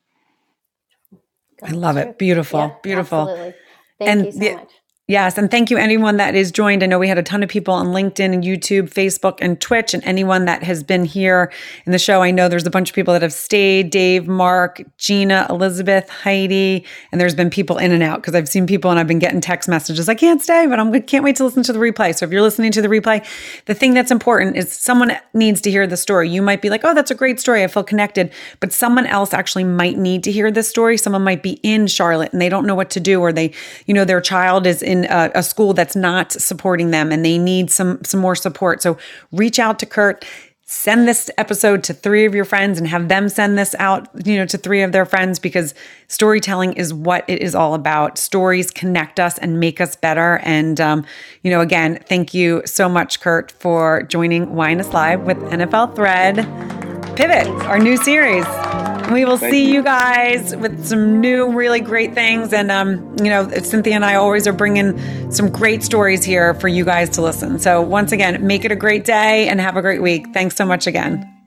I love it. Beautiful, Yeah, beautiful. Absolutely. Thank And you so the- much. Yes, and thank you anyone that is joined. I know we had a ton of people on LinkedIn and YouTube, Facebook, and Twitch, and anyone that has been here in the show. I know there's a bunch of people that have stayed: Dave, Mark, Gina, Elizabeth, Heidi, and there's been people in and out because I've seen people and I've been getting text messages. I can't stay, but I'm can't wait to listen to the replay. So if you're listening to the replay, the thing that's important is someone needs to hear the story. You might be like, "Oh, that's a great story. I feel connected," but someone else actually might need to hear this story. Someone might be in Charlotte and they don't know what to do, or they, you know, their child is in a, a school that's not supporting them and they need some some more support. So reach out to Kurt. Send this episode to three of your friends and have them send this out, you know, to three of their friends because storytelling is what it is all about. Stories connect us and make us better. And, um, you know, again, thank you so much, Kurt, for joining Winus Live with NFL Thread Pivot, our new series. We will Thank see you. you guys with some new, really great things. And, um, you know, Cynthia and I always are bringing some great stories here for you guys to listen. So, once again, make it a great day and have a great week. Thanks so much again.